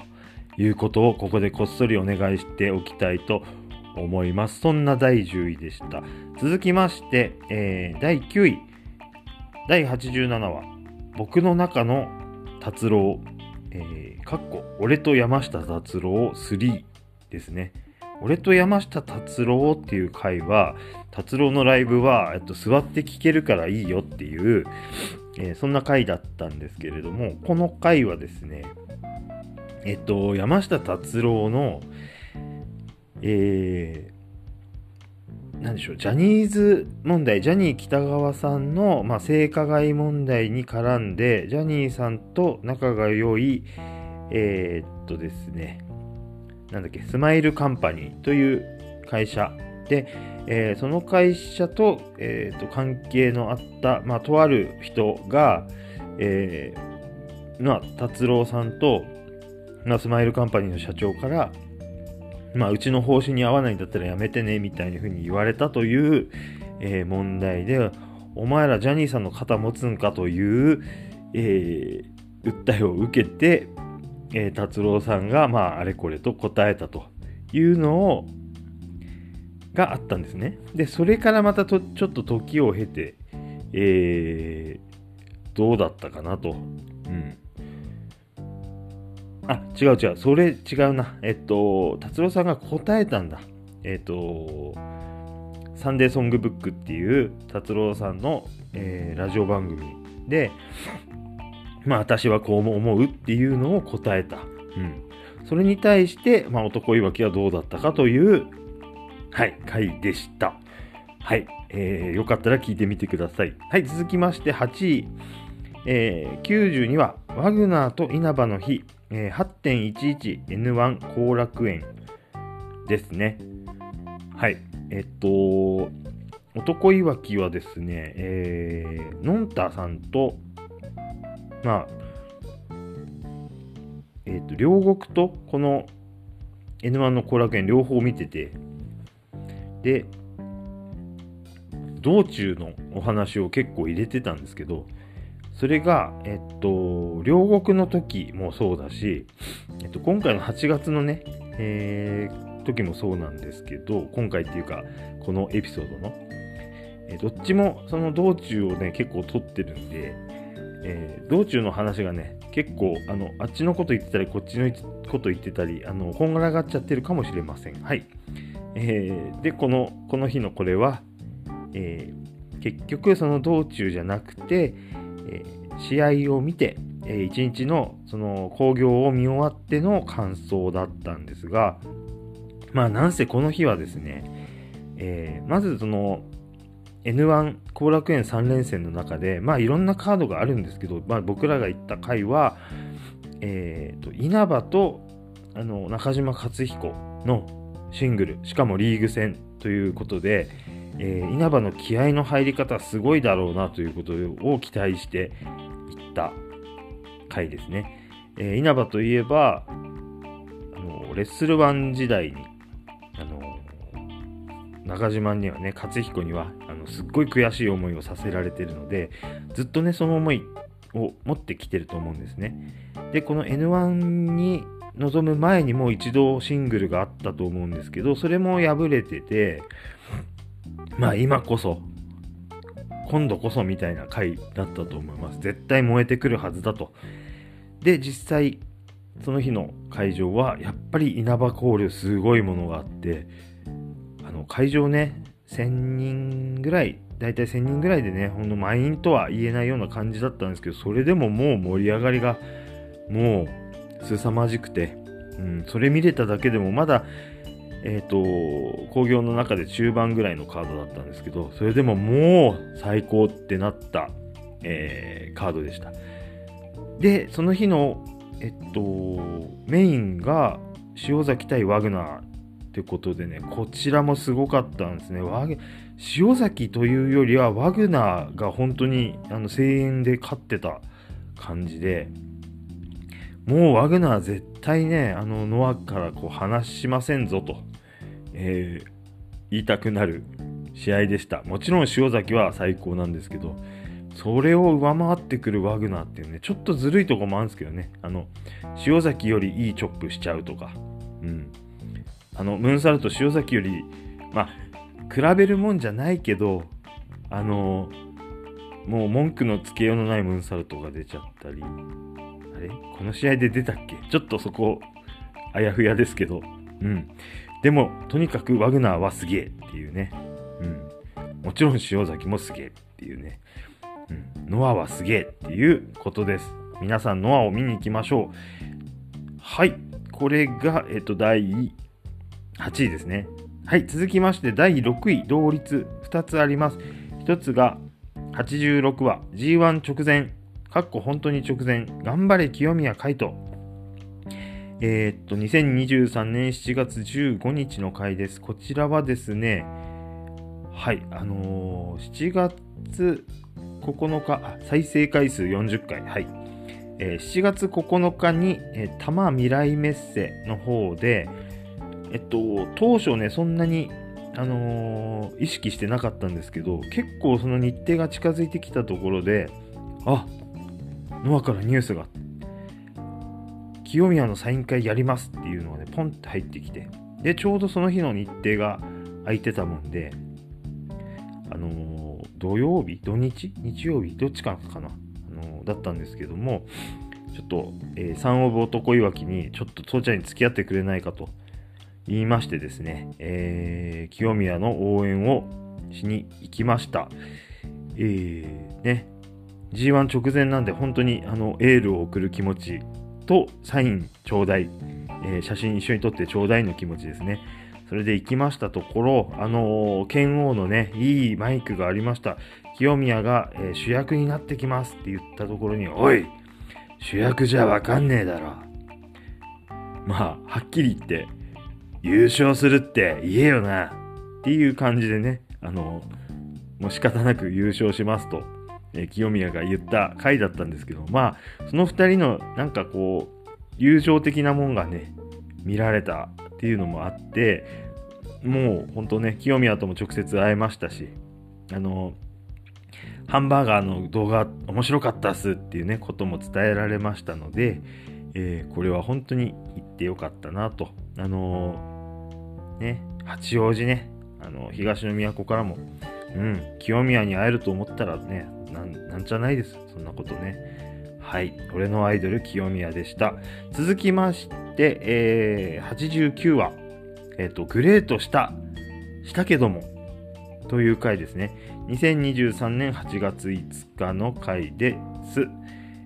いうことをここでこっそりお願いしておきたいと思います。思いますそんな第10位でした。続きまして、えー、第9位。第87話。僕の中の達郎。えー、かっこ、俺と山下達郎3。ですね。俺と山下達郎っていう回は、達郎のライブは、えっと、座って聴けるからいいよっていう、えー、そんな回だったんですけれども、この回はですね、えっと、山下達郎の、えなんでしょう、ジャニーズ問題、ジャニー喜多川さんの、まあ、性加害問題に絡んで、ジャニーさんと仲が良い、えー、っとですね、なんだっけ、スマイルカンパニーという会社で、えー、その会社と,、えー、と関係のあった、まあ、とある人が、えー、まあ、達郎さんと、ま、スマイルカンパニーの社長から、まあ、うちの方針に合わないんだったらやめてね、みたいな風に言われたという、えー、問題で、お前らジャニーさんの肩持つんかという、えー、訴えを受けて、えー、達郎さんが、まあ、あれこれと答えたというのを、があったんですね。で、それからまたとちょっと時を経て、えー、どうだったかなと。うん。あ、違う違う。それ違うな。えっと、達郎さんが答えたんだ。えっと、サンデーソングブックっていう達郎さんの、えー、ラジオ番組で、まあ私はこう思うっていうのを答えた。うん。それに対して、まあ男いわきはどうだったかというはい、回でした。はい、えー、よかったら聞いてみてください。はい、続きまして8位、えー、92は、ワグナーと稲葉の日、えー、8.11N1 後楽園ですね。はい、えっと、男いわきはですね、えー、のんたさんと、まあ、えっ、と、両国とこの N1 の後楽園両方見てて、で、道中のお話を結構入れてたんですけど、それが、えっと、両国の時もそうだし、えっと、今回の8月のね、えー、時もそうなんですけど、今回っていうか、このエピソードの、え、どっちもその道中をね、結構撮ってるんで、えー、道中の話がね、結構、あの、あっちのこと言ってたり、こっちのこと言ってたり、あの、こんがらがっちゃってるかもしれません。はい。えー、でこのこの日のこれは、えー、結局その道中じゃなくて、え、試合を見て、え一日のその興行を見終わっての感想だったんですがまあなんせこの日はですね、えまずその N1 後楽園3連戦の中で、まあいろんなカードがあるんですけど、まあ僕らが行った回は、え、ー、と、稲葉とあの中島克彦のシングル、しかもリーグ戦ということで、えー、稲葉の気合の入り方すごいだろうなということを期待していった回ですね。えー、稲葉といえば、あのレッスル1時代に、あの中島にはね、勝彦にはあのすっごい悔しい思いをさせられてるので、ずっとね、その思いを持ってきてると思うんですね。で、この N1 に臨む前にもう一度シングルがあったと思うんですけど、それも敗れてて、まあ今こそ、今度こそみたいな回だったと思います。絶対燃えてくるはずだと。で、実際、その日の会場は、やっぱり稲葉交流すごいものがあって、あの、会場ね、1000人ぐらい、だいたい1000人ぐらいでね、ほんの満員とは言えないような感じだったんですけど、それでももう盛り上がりが、もう凄まじくて、うん、それ見れただけでもまだ、えっ、ー、と、工業の中で中盤ぐらいのカードだったんですけど、それでももう最高ってなった、えー、カードでした。で、その日の、えっと、メインが塩崎対ワグナーってことでね、こちらもすごかったんですね。塩崎というよりはワグナーが本当にあの声援で勝ってた感じで、もうワグナー絶対ね、あの、ノアからこう話しませんぞと、えー、言いたくなる試合でした。もちろん塩崎は最高なんですけど、それを上回ってくるワグナーっていうね、ちょっとずるいとこもあるんですけどね、あの、塩崎よりいいチョップしちゃうとか、うん。あの、ムーンサルト塩崎より、まあ、比べるもんじゃないけど、あの、もう文句のつけようのないムーンサルトが出ちゃったり、あれ？この試合で出たっけ？ちょっとそこ、あやふやですけど。うん。でも、とにかくワグナーはすげえっていうね。うん。もちろん塩崎もすげえっていうね。うん。ノアはすげえっていうことです。皆さんノアを見に行きましょう。はい。これが、えっと、第8位ですね。はい、続きまして第6位、同率2つあります。1つが86話 G1 直前、かっこ本当に直前、頑張れ清宮海斗。えー、っと、2023年7月15日の回です。こちらはですね、はい、あのー、7月9日、再生回数40回、はい。えー、7月9日に、えー、多摩未来メッセの方で、えっと、当初ね、そんなに、あのー、意識してなかったんですけど、結構その日程が近づいてきたところで、あノアからニュースが、清宮のサイン会やりますっていうのがね、ポンって入ってきて、で、ちょうどその日の日程が空いてたもんで、あのー、土曜日土日？日曜日？どっちかかな、あのー、だったんですけども、ちょっと、えー、三オブ男いわきに、ちょっと父ちゃんに付き合ってくれないかと言いましてですね、えー、清宮の応援をしに行きました。えー、ね、G1 直前なんで本当にあのエールを送る気持ちとサインちょうだい、えー、写真一緒に撮ってちょうだいの気持ちですね。それで行きましたところ、あのー、剣王のね、いいマイクがありました。清宮が、えー、主役になってきますって言ったところに、おい主役じゃわかんねえだろ。まあ、はっきり言って、優勝するって言えよなっていう感じでね、あの、もう仕方なく優勝しますと、え清宮が言った回だったんですけど、まあ、その2人のなんかこう、友情的なもんがね、見られたっていうのもあって、もう本当ね、清宮とも直接会えましたし、あの、ハンバーガーの動画面白かったっすっていうね、ことも伝えられましたので、えー、これは本当に行ってよかったなと。あのね、八王子ね、あの、東の都からも、うん、清宮に会えると思ったらね、なんなんじゃないです。そんなことね。はい。俺のアイドル、清宮でした。続きまして、えー、89話、えっ、ー、と、グレートした、したけども、という回ですね。2023年8月5日の回です。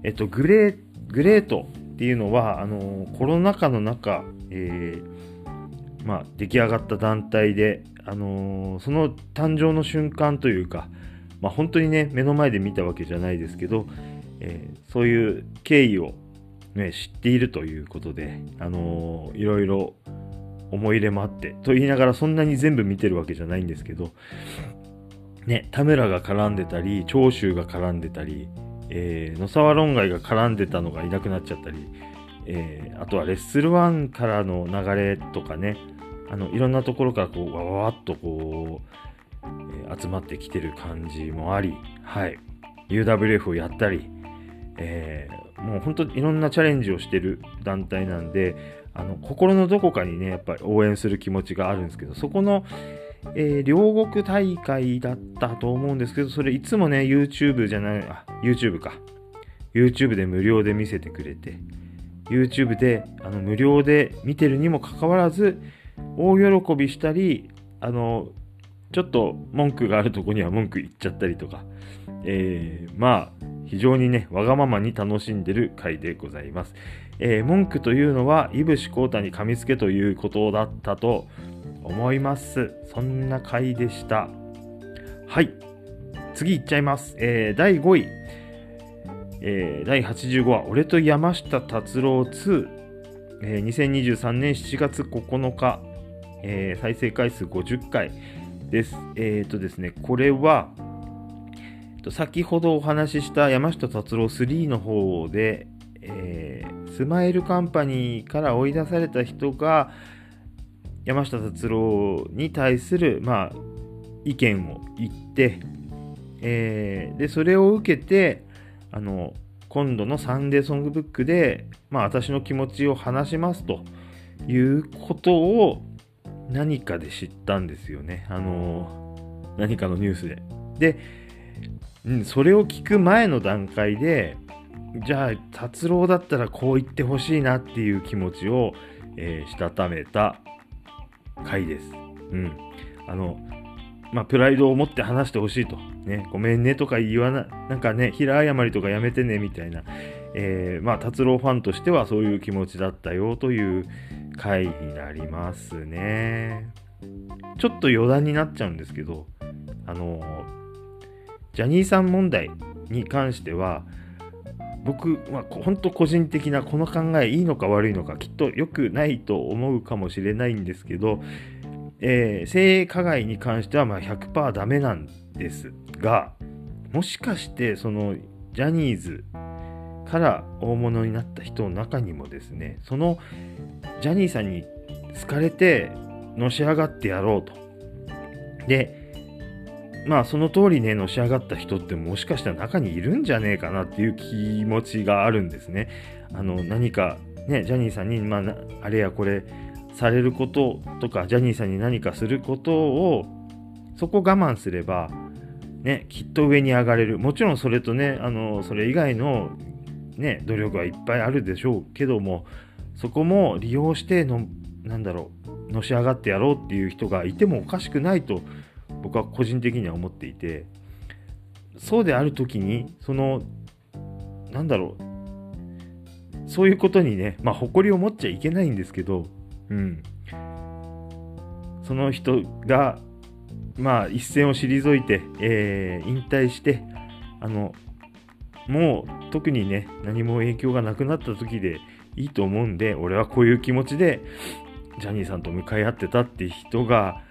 えっ、ー、と、グレー、グレートっていうのは、あのコロナ禍の中、えー、まあ、出来上がった団体で、あのー、その誕生の瞬間というか、まあ、本当にね、目の前で見たわけじゃないですけど、えー、そういう経緯を、ね、知っているということで、あのー、いろいろ思い入れもあって、と言いながらそんなに全部見てるわけじゃないんですけど、ね、田村が絡んでたり、長州が絡んでたり、えー、野沢論外が絡んでたのがいなくなっちゃったり、えー、あとはレッスル1からの流れとかね、あのいろんなところからこうわわっとこう、集まってきてる感じもあり、はい、UWF をやったり、えー、もう本当にいろんなチャレンジをしてる団体なんで、あの心のどこかにね、やっぱり応援する気持ちがあるんですけど、そこの、えー、両国大会だったと思うんですけど、それいつもね、YouTube じゃない、あ、YouTube か。YouTube で無料で見せてくれて、YouTube であの無料で見てるにもかかわらず大喜びしたりあのちょっと文句があるとこには文句言っちゃったりとか、えー、まあ非常にねわがままに楽しんでる回でございます、えー、文句というのは井伏浩太に噛みつけということだったと思います。そんな回でした。はい。次いっちゃいます、えー、第5位。えー、第85話、俺と山下達郎2、えー、2023年7月9日、えー、再生回数50回。です。えっ、ー、とですね、これは、先ほどお話しした山下達郎3の方で、えー、スマイルカンパニーから追い出された人が山下達郎に対する、まあ、意見を言って、えー、でそれを受けてあの、今度のサンデーソングブックで、まあ私の気持ちを話しますということを何かで知ったんですよね。あの、何かのニュースで。で、うん、それを聞く前の段階で、じゃあ、達郎だったらこう言ってほしいなっていう気持ちを、えー、したためた回です。うん。あの、まあ、プライドを持って話してほしいと。ね、ごめんねとか言わな、なんかね、平謝りとかやめてねみたいな、えー、まあ、達郎ファンとしてはそういう気持ちだったよという回になりますね。ちょっと余談になっちゃうんですけど、あのジャニーさん問題に関しては、僕は本当個人的なこの考えいいのか悪いのかきっと良くないと思うかもしれないんですけど、えー、性加害に関してはまあ100%ダメなんですがもしかしてそのジャニーズから大物になった人の中にもですねそのジャニーさんに好かれてのし上がってやろうと。でまあその通りねのし上がった人ってもしかしたら中にいるんじゃねえかなっていう気持ちがあるんですね。あの何かねジャニーさんにまああれやこれされることとかジャニーさんに何かすることをそこ我慢すればねきっと上に上がれる。もちろんそれとねあのそれ以外のね努力はいっぱいあるでしょうけどもそこも利用してのなんだろうのし上がってやろうっていう人がいてもおかしくないと僕は個人的には思っていてそうである時にそのなんだろうそういうことにねまあ誇りを持っちゃいけないんですけどうん、その人が、まあ、一線を退いて、えー、引退してあのもう特にね何も影響がなくなった時でいいと思うんで俺はこういう気持ちでジャニーさんと向かい合ってたって人が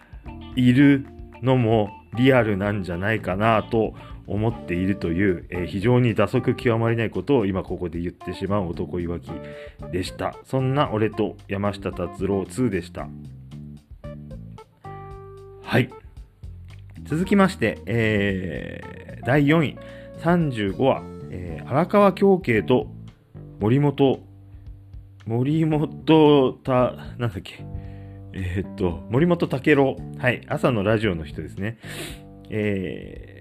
いるのもリアルなんじゃないかなと思っているという、えー、非常に打足極まりないことを今ここで言ってしまう男いわきでした。そんな俺と山下達郎2でした。はい。続きまして、えー、第4位、35話、えー、荒川京慶と森本、森本た、なんだっけ、えー、っと、森本武郎、はい、朝のラジオの人ですね。えー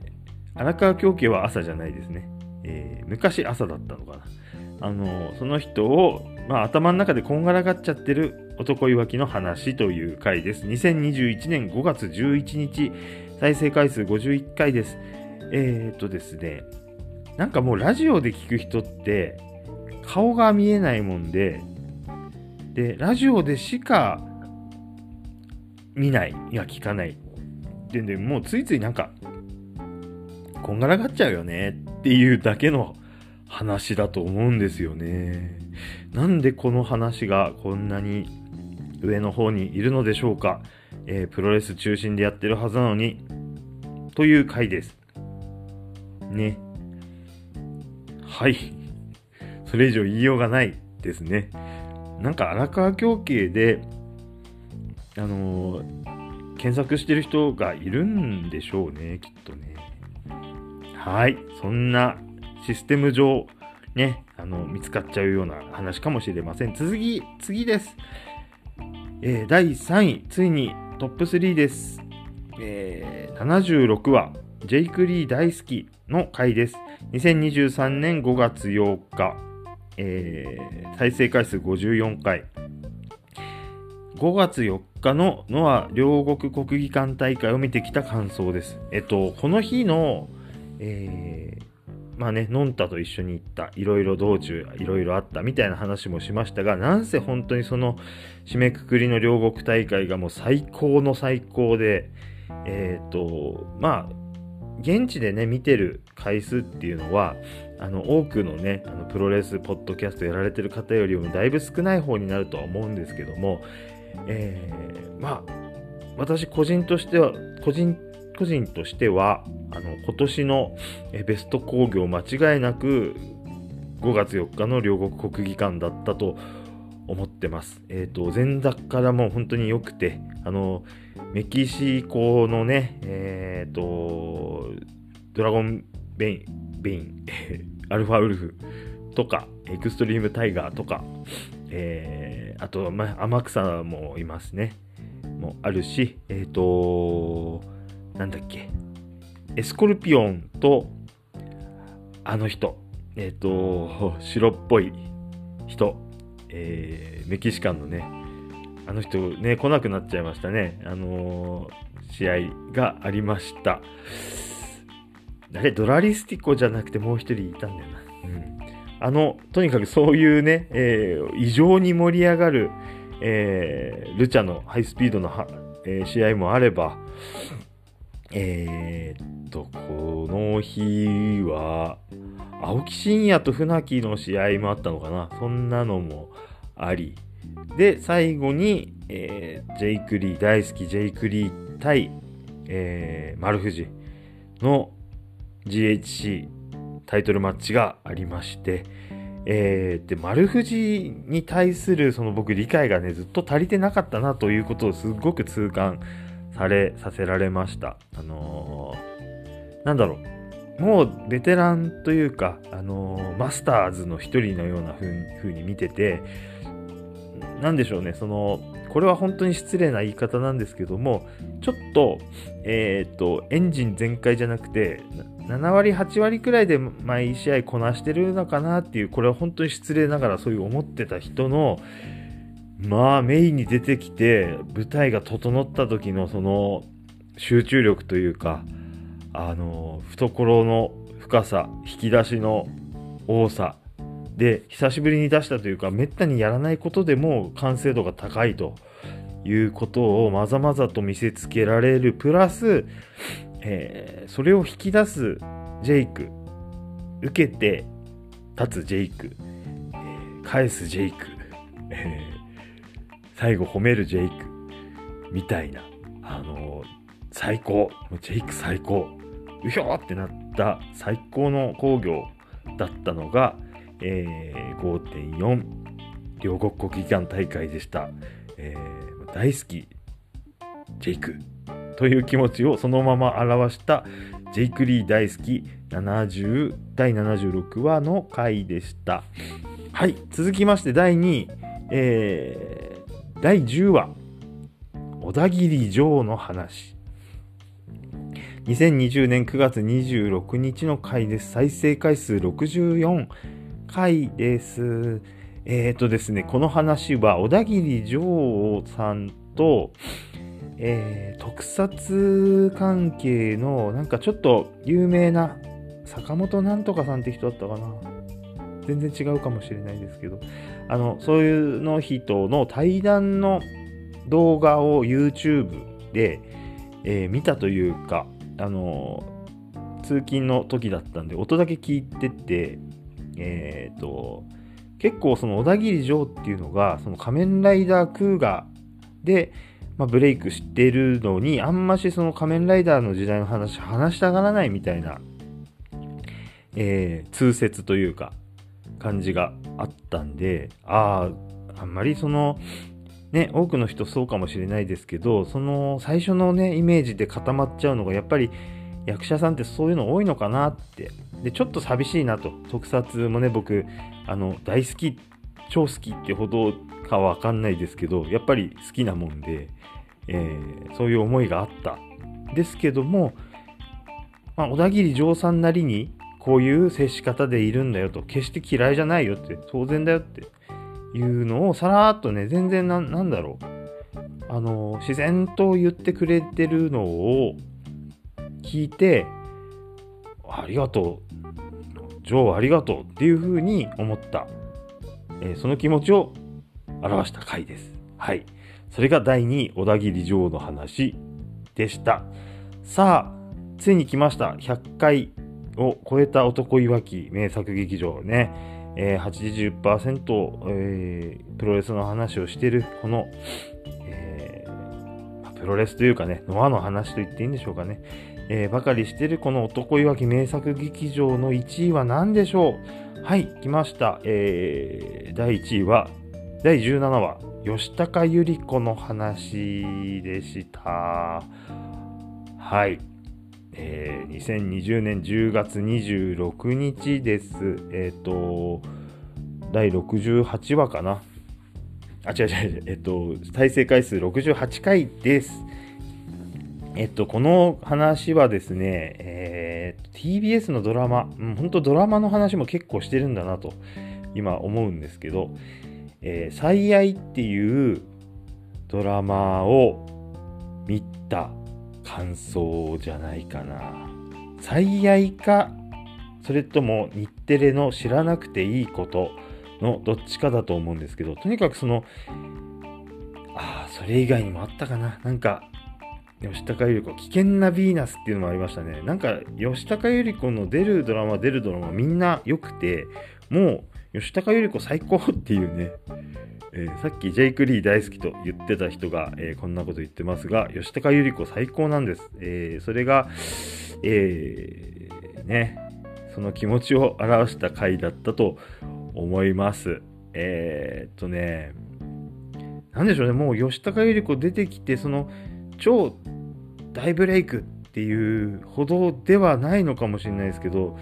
荒川京家は朝じゃないですね。えー、昔朝だったのかな。あのその人を、まあ、頭の中でこんがらがっちゃってる男いわきの話という回です。2021年5月11日、再生回数51回です。えー、っとですね、なんかもうラジオで聞く人って顔が見えないもんで、で、ラジオでしか見ない、いや聞かない。で、でもうついついなんかこんがらがっちゃうよねっていうだけの話だと思うんですよね。なんでこの話がこんなに上の方にいるのでしょうか。えー、プロレス中心でやってるはずなのに、という回です。ね。はい。それ以上言いようがないですね。なんか荒川京慶で、あのー、検索してる人がいるんでしょうね、きっとね。はい。そんなシステム上、ね、あの、見つかっちゃうような話かもしれません。次、次です。えー、第3位、ついにトップ3です。えー、76話、ジェイク・リー大好きの回です。2023年5月8日、えー、再生回数54回。5月4日のノア両国国技館大会を見てきた感想です。えっと、この日のえー、まあね、のんたと一緒に行った、いろいろ道中、いろいろあったみたいな話もしましたが、なんせ本当にその締めくくりの両国大会がもう最高の最高で、えっ、ー、と、まあ、現地でね、見てる回数っていうのは、あの、多くのね、あのプロレス、ポッドキャストやられてる方よりもだいぶ少ない方になるとは思うんですけども、えー、まあ、私個人としては、個人個人としてはあの今年のベスト工業間違いなく5月4日の両国国技館だったと思ってます。えっ、ー、と、前座からも本当に良くて、あの、メキシコのね、えっ、ー、と、ドラゴンベイン、ベイン、アルファウルフとか、エクストリームタイガーとか、えー、あと、ま天草もいますね。もあるし、えっ、ー、と、なんだっけ、エスコルピオンと、あの人、えっ、ー、と、白っぽい人、えー、メキシカンのね、あの人ね、来なくなっちゃいましたね。あのー、試合がありました。誰ドラリスティコじゃなくてもう一人いたんだよな。うん。あの、とにかくそういうね、えー、異常に盛り上がる、えー、ルチャのハイスピードのはえー、試合もあれば、えー、っと、この日は、青木真也と船木の試合もあったのかな。そんなのもあり。で、最後に、えー、ジェイク・リー、大好きジェイク・リー対、えー、丸藤の GHC タイトルマッチがありまして、えー、で、丸藤に対するその僕理解がね、ずっと足りてなかったなということをすごく痛感され、させられました。あのー、なんだろう。もうベテランというか、あのー、マスターズの一人のような風に見てて、なんでしょうね、その、これは本当に失礼な言い方なんですけども、ちょっと、えっ、と、エンジン全開じゃなくて、7割、8割くらいで毎試合こなしてるのかなっていう、これは本当に失礼ながらそういう思ってた人の、まあメインに出てきて舞台が整った時のその集中力というかあの懐の深さ引き出しの多さで久しぶりに出したというかめったにやらないことでも完成度が高いということをまざまざと見せつけられる。プラス、えー、それを引き出すジェイク受けて立つジェイク、えー、返すジェイク、えー最後褒めるジェイクみたいな、あのー、最高、ジェイク最高、うひょーってなった最高の工業だったのが、えー、5.4両国国技館大会でした。えー、大好き、ジェイク。という気持ちをそのまま表したジェイク・リー大好き70第76話の回でした。はい、続きまして第2位、えー第10話小田切城の話。2020年9月26日の回です。再生回数64回です。えっ、ー、とですねこの話は小田切城さんとえー、特撮関係のなんかちょっと有名な坂本なんとかさんって人だったかな。全然違うかもしれないですけど。あの、そういうの人の対談の動画を YouTube で、えー、見たというか、あの、通勤の時だったんで、音だけ聞いてて、えっ、ー、と、結構その小田切城っていうのが、その仮面ライダークーガで、まあ、ブレイクしてるのに、あんましその仮面ライダーの時代の話、話したがらないみたいな、えー、通説というか、感じがあったんで、ああ、あんまりその、ね、多くの人そうかもしれないですけど、その最初のね、イメージで固まっちゃうのが、やっぱり役者さんってそういうの多いのかなって。で、ちょっと寂しいなと。特撮もね、僕、あの、大好き、超好きってほどかわかんないですけど、やっぱり好きなもんで、えー、そういう思いがあった。ですけども、まあ、小田切丈さんなりに、こういう接し方でいるんだよと、決して嫌いじゃないよって、当然だよっていうのをさらっとね、全然ななんだろう。あの、自然と言ってくれてるのを聞いて、ありがとうう、ジョーありがとうっていうふうに思った、えー、その気持ちを表した回です。はい。それが第2位、小田切ジョーの話でした。さあ、ついに来ました。100回を超えた男いわき名作劇場ね、えー、80%、えー、プロレスの話をしてるこの、えー、プロレスというかね、ノアの話と言っていいんでしょうかね、えー、ばかりしてるこの男いわき名作劇場の1位は何でしょう？はい、来ました。えー、第1位は、第17話、吉高由里子の話でした。はい。えー、2020年10月26日です。えっ、ー、と、第68話かな。あ、違う違う、えっと、再生回数68回です。えっと、この話はですね、えー、TBS のドラマ、うん、本当ドラマの話も結構してるんだなと、今思うんですけど、えー、最愛っていうドラマを見た感想じゃないかな。最愛か、それとも日テレの知らなくていいことのどっちかだと思うんですけど、とにかくその、ああ、それ以外にもあったかな。なんか、吉高由里子、危険なヴィーナスっていうのもありましたね。なんか、吉高由里子の出るドラマ、出るドラマみんな良くて、もう、吉高由里子最高っていうね、えー、さっきジェイク・リー大好きと言ってた人が、えー、こんなこと言ってますが、吉高由里子最高なんです。えー、それが、えーね、その気持ちを表した回だったと思います。えっとね、なんでしょうね、もう吉高由里子出てきて、その、超大ブレイクっていうほどではないのかもしれないですけど、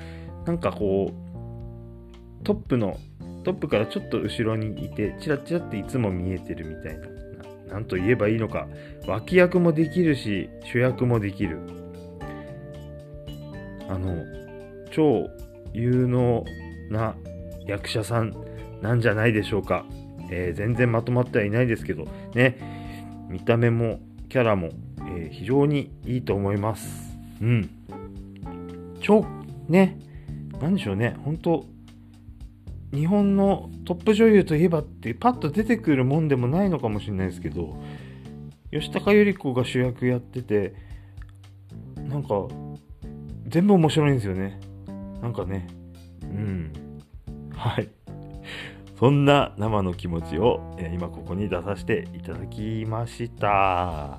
なんかこう、トップの、トップからちょっと後ろにいて、チラチラっていつも見えてるみたいな、なんと言えばいいのか、脇役もできるし、主役もできる。あの、超有能な役者さんなんじゃないでしょうか。えー、全然まとまってはいないですけど、ね、見た目もキャラも、えー、非常にいいと思います。うん。超、ね、なんでしょうね、本当日本のトップ女優といえばってパッと出てくるもんでもないのかもしれないですけど、吉高由里子が主役やってて、なんか、全部面白いんですよね。なんかね、うん。はい。そんな生の気持ちを、え今ここに出させていただきました。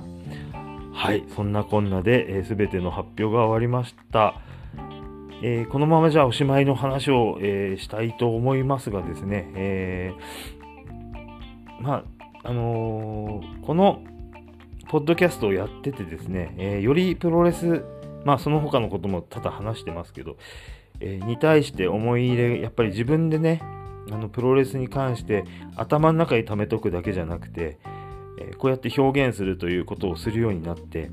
はい、そんなこんなで、えー、全ての発表が終わりました。えー、このままじゃあおしまいの話を、えー、したいと思いますがですね、えー、まあ、あのこのポッドキャストをやっててですね、えよりプロレス、まあその他のことも多々話してますけど、えに対して思い入れ、やっぱり自分でね、あのプロレスに関して頭の中に溜めとくだけじゃなくて、えー、こうやって表現するということをするようになって、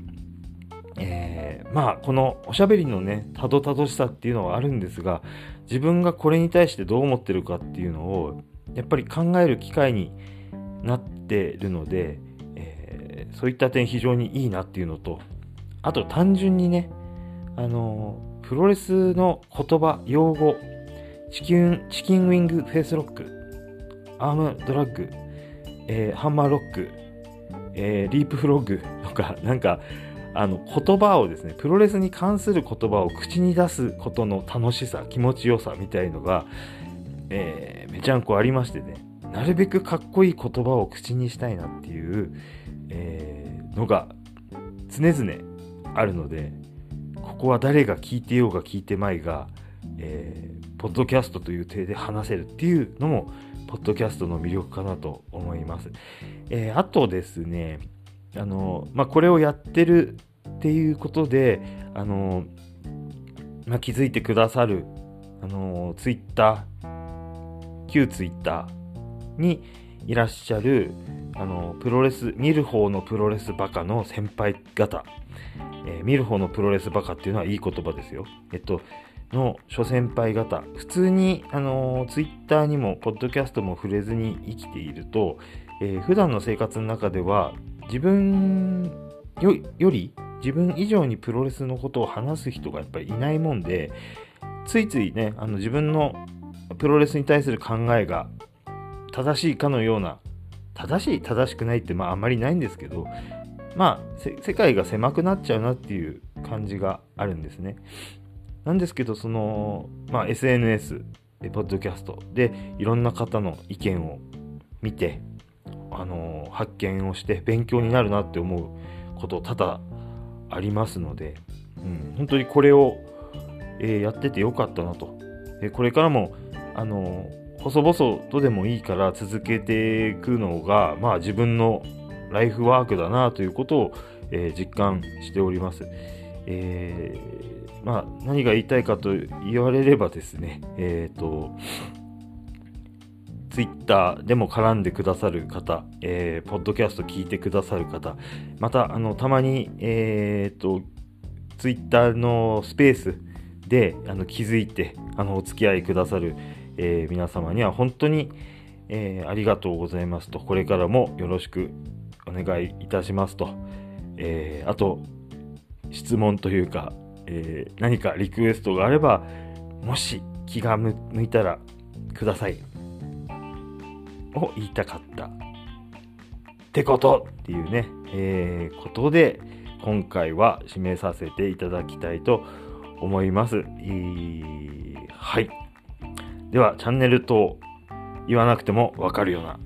えー、まあこのおしゃべりのねたどたどしさっていうのはあるんですが自分がこれに対してどう思ってるかっていうのをやっぱり考える機会になってるので、えー、そういった点非常にいいなっていうのとあと単純にねあのプロレスの言葉用語チキン、チキンウィングフェイスロック、アームドラッグ、えー、ハンマーロック、えー、リープフロッグとか、なんか、あの、言葉をですね、プロレスに関する言葉を口に出すことの楽しさ、気持ちよさみたいのが、えー、めちゃんこありましてね、なるべくかっこいい言葉を口にしたいなっていう、えー、のが常々あるので、ここは誰が聞いてようが聞いてまいが、えー、ポッドキャストという体で話せるっていうのも、ポッドキャストの魅力かなと思います。えー、あとですね、あの、まあ、これをやってるっていうことで、あの、まあ、気づいてくださる、あの、ツイッター、旧ツイッターにいらっしゃる、あの、プロレス、見る方のプロレスバカの先輩方、えー、見る方のプロレスバカっていうのはいい言葉ですよ。えっと、の諸先輩方、普通に、あのー、ツイッターにも、ポッドキャストも触れずに生きていると、えー、普段の生活の中では、自分よより、自分以上にプロレスのことを話す人がやっぱりいないもんで、ついついね、あの自分のプロレスに対する考えが正しいかのような、正しい、正しくないって、まああんまりないんですけど、まあ、世界が狭くなっちゃうなっていう感じがあるんですね。なんですけど、その、まあ、SNS、ポッドキャストでいろんな方の意見を見て、あの発見をして勉強になるなって思うこと多々ありますので、うん、本当にこれを、えー、やっててよかったなと。これからも、あの細々とでもいいから続けていくのが、まあ自分のライフワークだなということを、えー、実感しております。えーまあ、何が言いたいかと言われればですね、えっ、ー、と、ツイッターでも絡んでくださる方、えー、ポッドキャスト聞いてくださる方、また、あの、たまに、えっ、ー、と、ツイッターのスペースであの気づいて、あの、お付き合いくださる、えー、皆様には本当に、えー、ありがとうございますと、これからもよろしくお願いいたしますと、えー、あと、質問というか、えー、何かリクエストがあれば、もし気が向いたらください。を言いたかった。ってことっていうね、えー、ことで、今回は締めさせていただきたいと思います。えーはい。では、チャンネルと言わなくてもわかるような